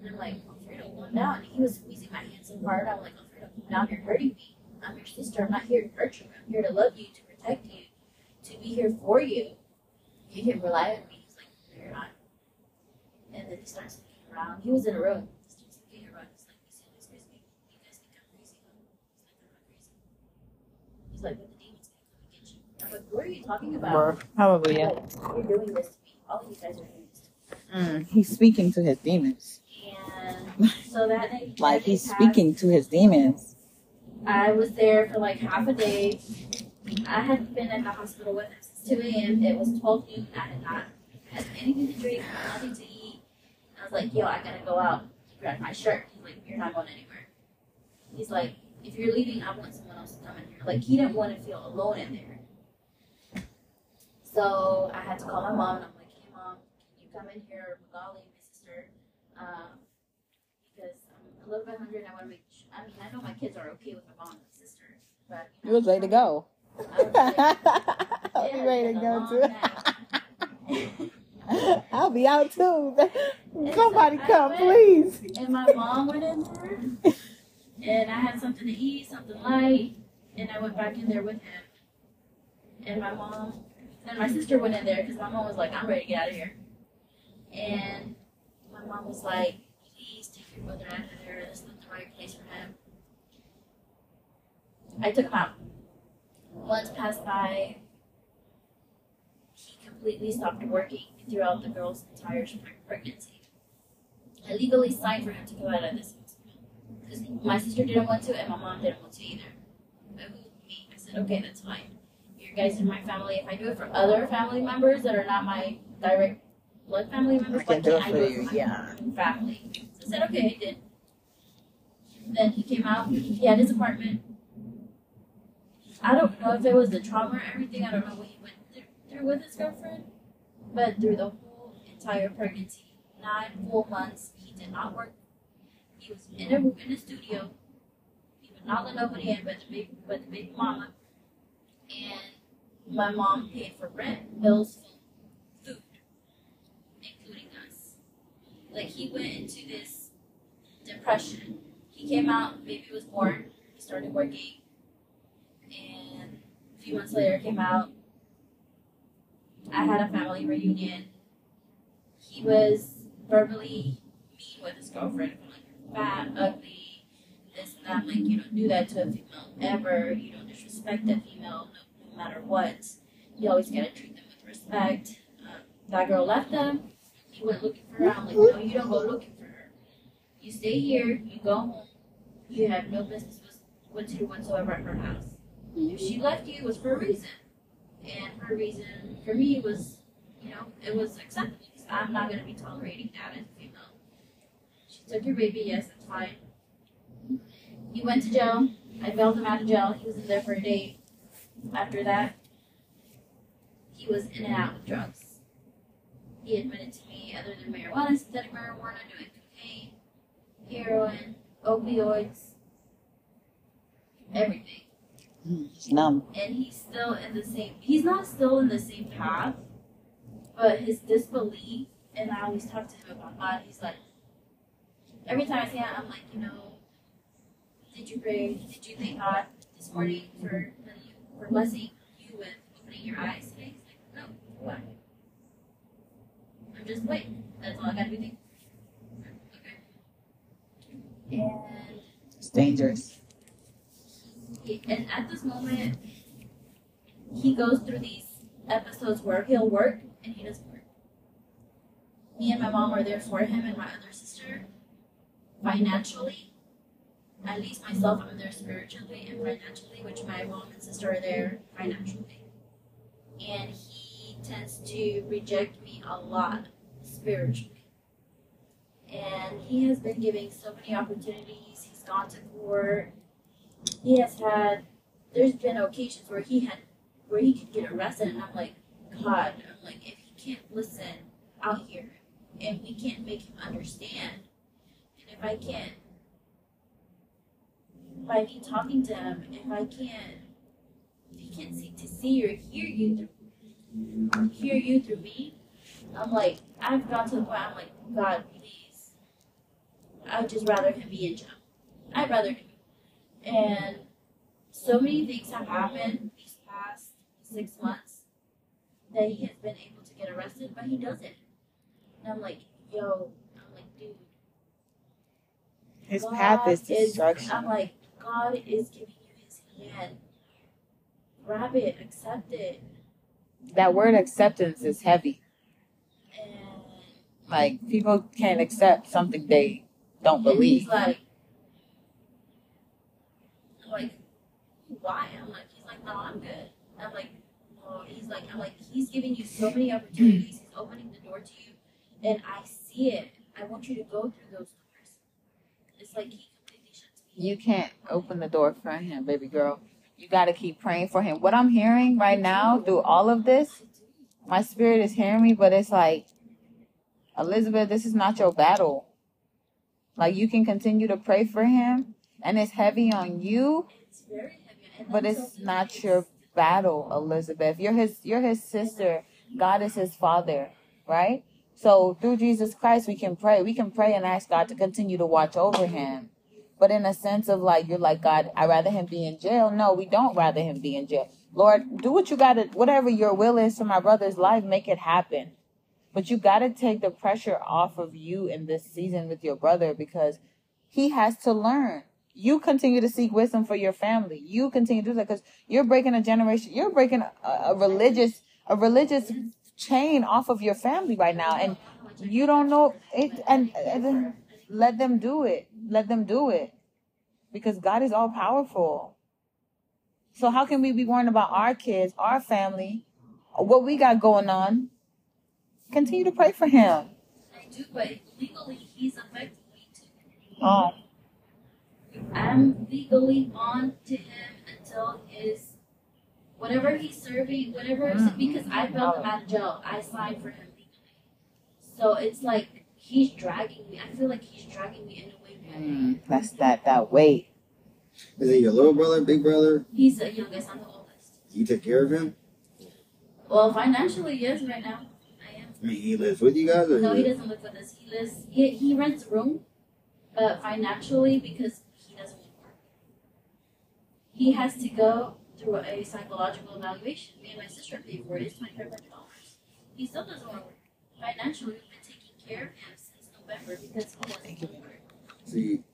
And I'm like, Alfredo, calm down. And he was squeezing my hand so hard. I'm like, Alfredo, calm down. You're hurting me. I'm your sister. I'm not here to hurt you. I'm here to love you, to protect you, to be here for you. You can rely on me. He's like, no, you're not. And then he starts looking around. He was in a room. He starts looking around. He's like, you see all these crazy? You guys think I'm crazy? huh?" He's like, I'm not crazy. He's like, but the demons gonna come and get you. I'm like, what are you talking about? Hallelujah. Like, you're doing this to me. All of you guys are doing this to me. Mm, he's speaking to his demons. And so that night, Like he's passed. speaking to his demons. I was there for like half a day. I had been at the hospital with him since 2 a.m. It was 12 noon. I had not had anything to drink, nothing to eat. I was like, yo, I gotta go out. He grabbed my shirt. He's like, you're not going anywhere. He's like, if you're leaving, I want someone else to come in here. Like, he didn't want to feel alone in there. So I had to call my mom, and I'm like, hey, mom, can you come in here, Magali, my sister? Um, because I'm a little bit hungry and I want to make sure. I mean, I know my kids are okay with my mom and my sister, but You was ready to go. I was like, I'll be ready to go too. I'll be out too. Somebody I come, went. please. and my mom went in there, and I had something to eat, something light, and I went back in there with him. And my mom, and my sister went in there because my mom was like, "I'm ready to get out of here." And my mom was like, "Please take your brother out of there. This is not the right place for him." I took him out. Months passed by. He completely stopped working throughout the girl's entire pregnancy. I legally signed for him to go out of this hospital because my sister didn't want to and my mom didn't want to either. But me, I said, okay, that's fine. You guys are my family. If I do it for other family members that are not my direct blood family members, I can do it for you, my yeah. family? So I said, okay, I did. Then he came out. He had his apartment. I don't know if it was the trauma or everything. I don't know what he went through, with his girlfriend, but through the whole entire pregnancy, nine full months, he did not work. He was in a in a studio. He would not let nobody in, but the big but the big mama, and my mom paid for rent, bills, food, including us. Like he went into this depression. He came out, baby was born. He started working few months later came out. I had a family reunion. He was verbally mean with his girlfriend, like fat, ugly, this and that. Like, you don't do that to a female ever. You don't disrespect a female no, no matter what. You always gotta treat them with respect. Um, that girl left them. He went looking for her. I'm like, no, you don't go looking for her. You stay here. You go home. You have no business whatsoever at her house. If she left you, it was for a reason. And her reason for me was, you know, it was acceptable. 'cause I'm not going to be tolerating that as a female. She took your baby, yes, that's fine. He went to jail. I bailed him out of jail. He was in there for a day. After that, he was in and out with drugs. He admitted to me, other than marijuana, synthetic marijuana, doing cocaine, heroin, opioids, everything numb. and he's still in the same he's not still in the same path but his disbelief and i always talk to him about god he's like every time i see him i'm like you know did you pray did you thank god this morning for for blessing you with opening your eyes today he's like no why i'm just waiting that's all i gotta be thankful for. okay and It's dangerous. And at this moment, he goes through these episodes where he'll work and he doesn't work. Me and my mom are there for him and my other sister financially, at least myself, I'm there spiritually and financially, which my mom and sister are there financially. And he tends to reject me a lot spiritually. And he has been giving so many opportunities. He's gone to court. He has had, there's been occasions where he had, where he could get arrested, and I'm like, God, I'm like, if he can't listen out here, and we can't make him understand, and if I can't by me talking to him, if I can't, if he can't see to see or hear you through, hear you through me, I'm like, I've got to the point. I'm like, God, please. I'd just rather him be in jail. I'd rather him. And so many things have happened these past six months that he has been able to get arrested, but he doesn't. And I'm like, yo, I'm like, dude. His path is God destruction. I'm like, God is giving you his hand. Grab it, accept it. that word acceptance is heavy. And Like people can't accept something they don't believe. he's like, like, why? I'm like, he's like, no, I'm good. I'm like, no. He's like, I'm like, he's giving you so many opportunities. He's opening the door to you, and I see it. I want you to go through those doors. It's like he completely shuts me. You can't open the door for him, baby girl. You got to keep praying for him. What I'm hearing right now through all of this, my spirit is hearing me, but it's like, Elizabeth, this is not your battle. Like you can continue to pray for him, and it's heavy on you, but it's not your battle, Elizabeth. You're his you're his sister. God is his father, right? So through Jesus Christ we can pray. We can pray and ask God to continue to watch over him. But in a sense of like you're like, God, I'd rather him be in jail. No, we don't rather him be in jail. Lord, do what you gotta whatever your will is for my brother's life, make it happen. But you gotta take the pressure off of you in this season with your brother because he has to learn. You continue to seek wisdom for your family. You continue to do that because you're breaking a generation. You're breaking a, a religious a religious chain off of your family right now, and you don't know it. And, and then let them do it. Let them do it because God is all powerful. So how can we be worrying about our kids, our family, what we got going on? Continue to pray for him. I do, but legally he's affecting me too. Oh, I'm legally bound to him until his whatever he's serving, whatever Mm. because I bailed him out of jail. I signed for him legally. So it's like he's dragging me. I feel like he's dragging me in a way. that- mm, that's that that weight. Is it your little brother, big brother? He's the youngest, I'm the oldest. You take care of him? Well, financially, yes, right now I am. I mean, he lives with you guys? Or No, he doesn't live with us. He lives. He, he rents a room, but financially, because he doesn't work, he has to go through a psychological evaluation. Me and my sister pay for it. It's twenty five hundred dollars. He still doesn't want to work. Financially, we've been taking care of him since November because he doesn't want to work. See,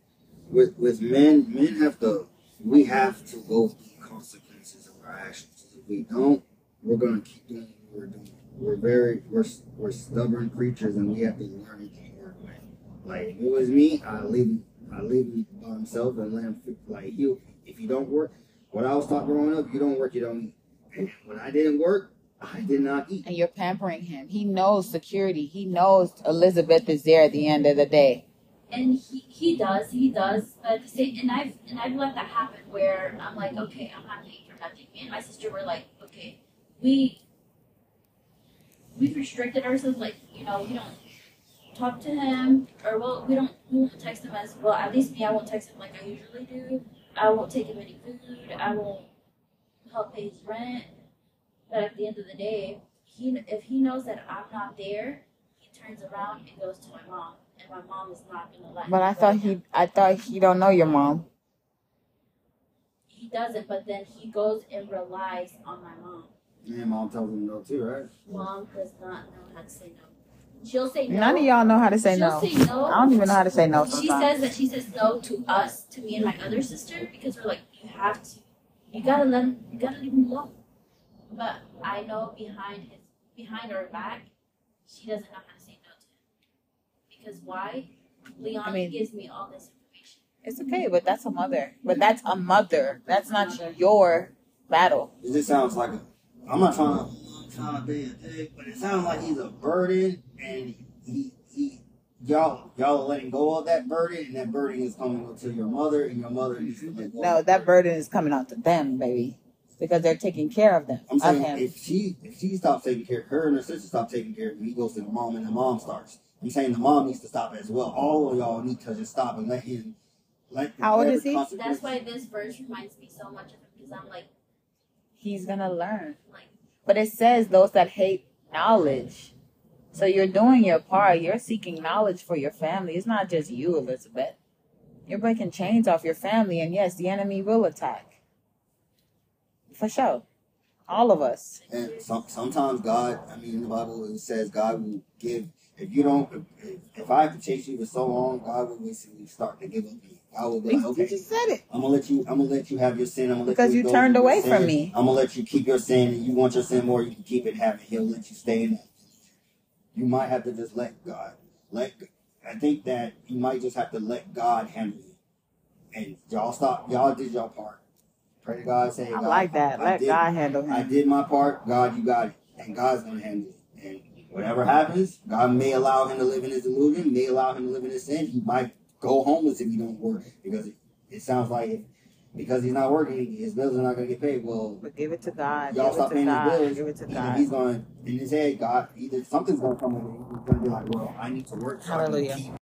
with with men, men have to. We have to go through the consequences of our actions. If we don't, we're gonna keep doing what we're doing. We're very we're we're stubborn creatures, and we have to learn it the hard way. Like if it was me, I leave him. I leave him by himself and let him like he. If you don't work, what I was taught growing up, you don't work, you don't eat. When I didn't work, I did not eat. And you're pampering him. He knows security. He knows Elizabeth is there at the end of the day. And he, he does, he does. But at same, and I've and I've let that happen where I'm like, okay, I'm not paying for nothing. Me and my sister were like, okay, we we've restricted ourselves. Like, you know, we don't talk to him, or well, we don't we won't text him as well. At least me, I won't text him like I usually do. I won't take him any food. I won't help pay his rent. But at the end of the day, he if he knows that I'm not there, he turns around and goes to my mom, and my mom is not gonna let. But him I thought to he I thought he don't know your mom. he doesn't. But then he goes and relies on my mom. And mom tells him no too, right? Mom does not know how to say no. She'll say no. None of y'all know how to say She'll no. say no. I don't even know how to say no She sometimes. says that she says no to us, to me and my other sister, because we're like, you have to, you gotta let him, you gotta leave him alone. But I know behind his, behind her back, she doesn't know how to say no to him. Because why? Leon I mean- gives me all this information. It's okay, but that's a mother. But that's a mother. That's not your battle. It just sounds like a. I'm not trying to, I'm trying to be a dick, but it sounds like he's a burden, and he he y'all y'all are letting go of that burden, and that burden is coming up to your mother, and your mother is to let. No, that burden is coming out to them, baby, because they're taking care of them. I'm of saying him. if she if she stops taking care, of her and her sister stop taking care of him, he goes to the mom, and the mom starts. I'm saying the mom needs to stop as well. All of y'all need to just stop and let him. Let How old is he? That's why this verse reminds me so much of him because I'm like, He's gonna learn. like But it says those that hate knowledge. So you're doing your part. You're seeking knowledge for your family. It's not just you, Elizabeth. You're breaking chains off your family, and yes, the enemy will attack. For sure. All of us. And some, sometimes God, I mean, in the Bible it says God will give. If you don't, if, if I have to chase you for so long, God will basically start to give up. you. I will be like, You okay, just said it. I'm gonna let you. I'm gonna let you have your sin. I'm gonna let Because you go turned away from me. I'm gonna let you keep your sin, and you want your sin more. You can keep it, have it. He'll let you stay in it. You might have to just let God. Let. I think that you might just have to let God handle you. And y'all stop. Y'all did your part. Pray to God. Say, I God, like that. I Let did- God handle I did my part. God, you got it, and God's gonna handle it. And whatever happens, God may allow him to live in his delusion. May allow him to live in his sin. He might go homeless if you don't work because it, it sounds like if, because he's not working, his bills are not gonna get paid. Well, But give it to God. y'all Give it stop to paying his bills. Give it to God. he's going in his head. God, either something's gonna come with it. He's gonna be like, well, I need to work. So I can Hallelujah. keep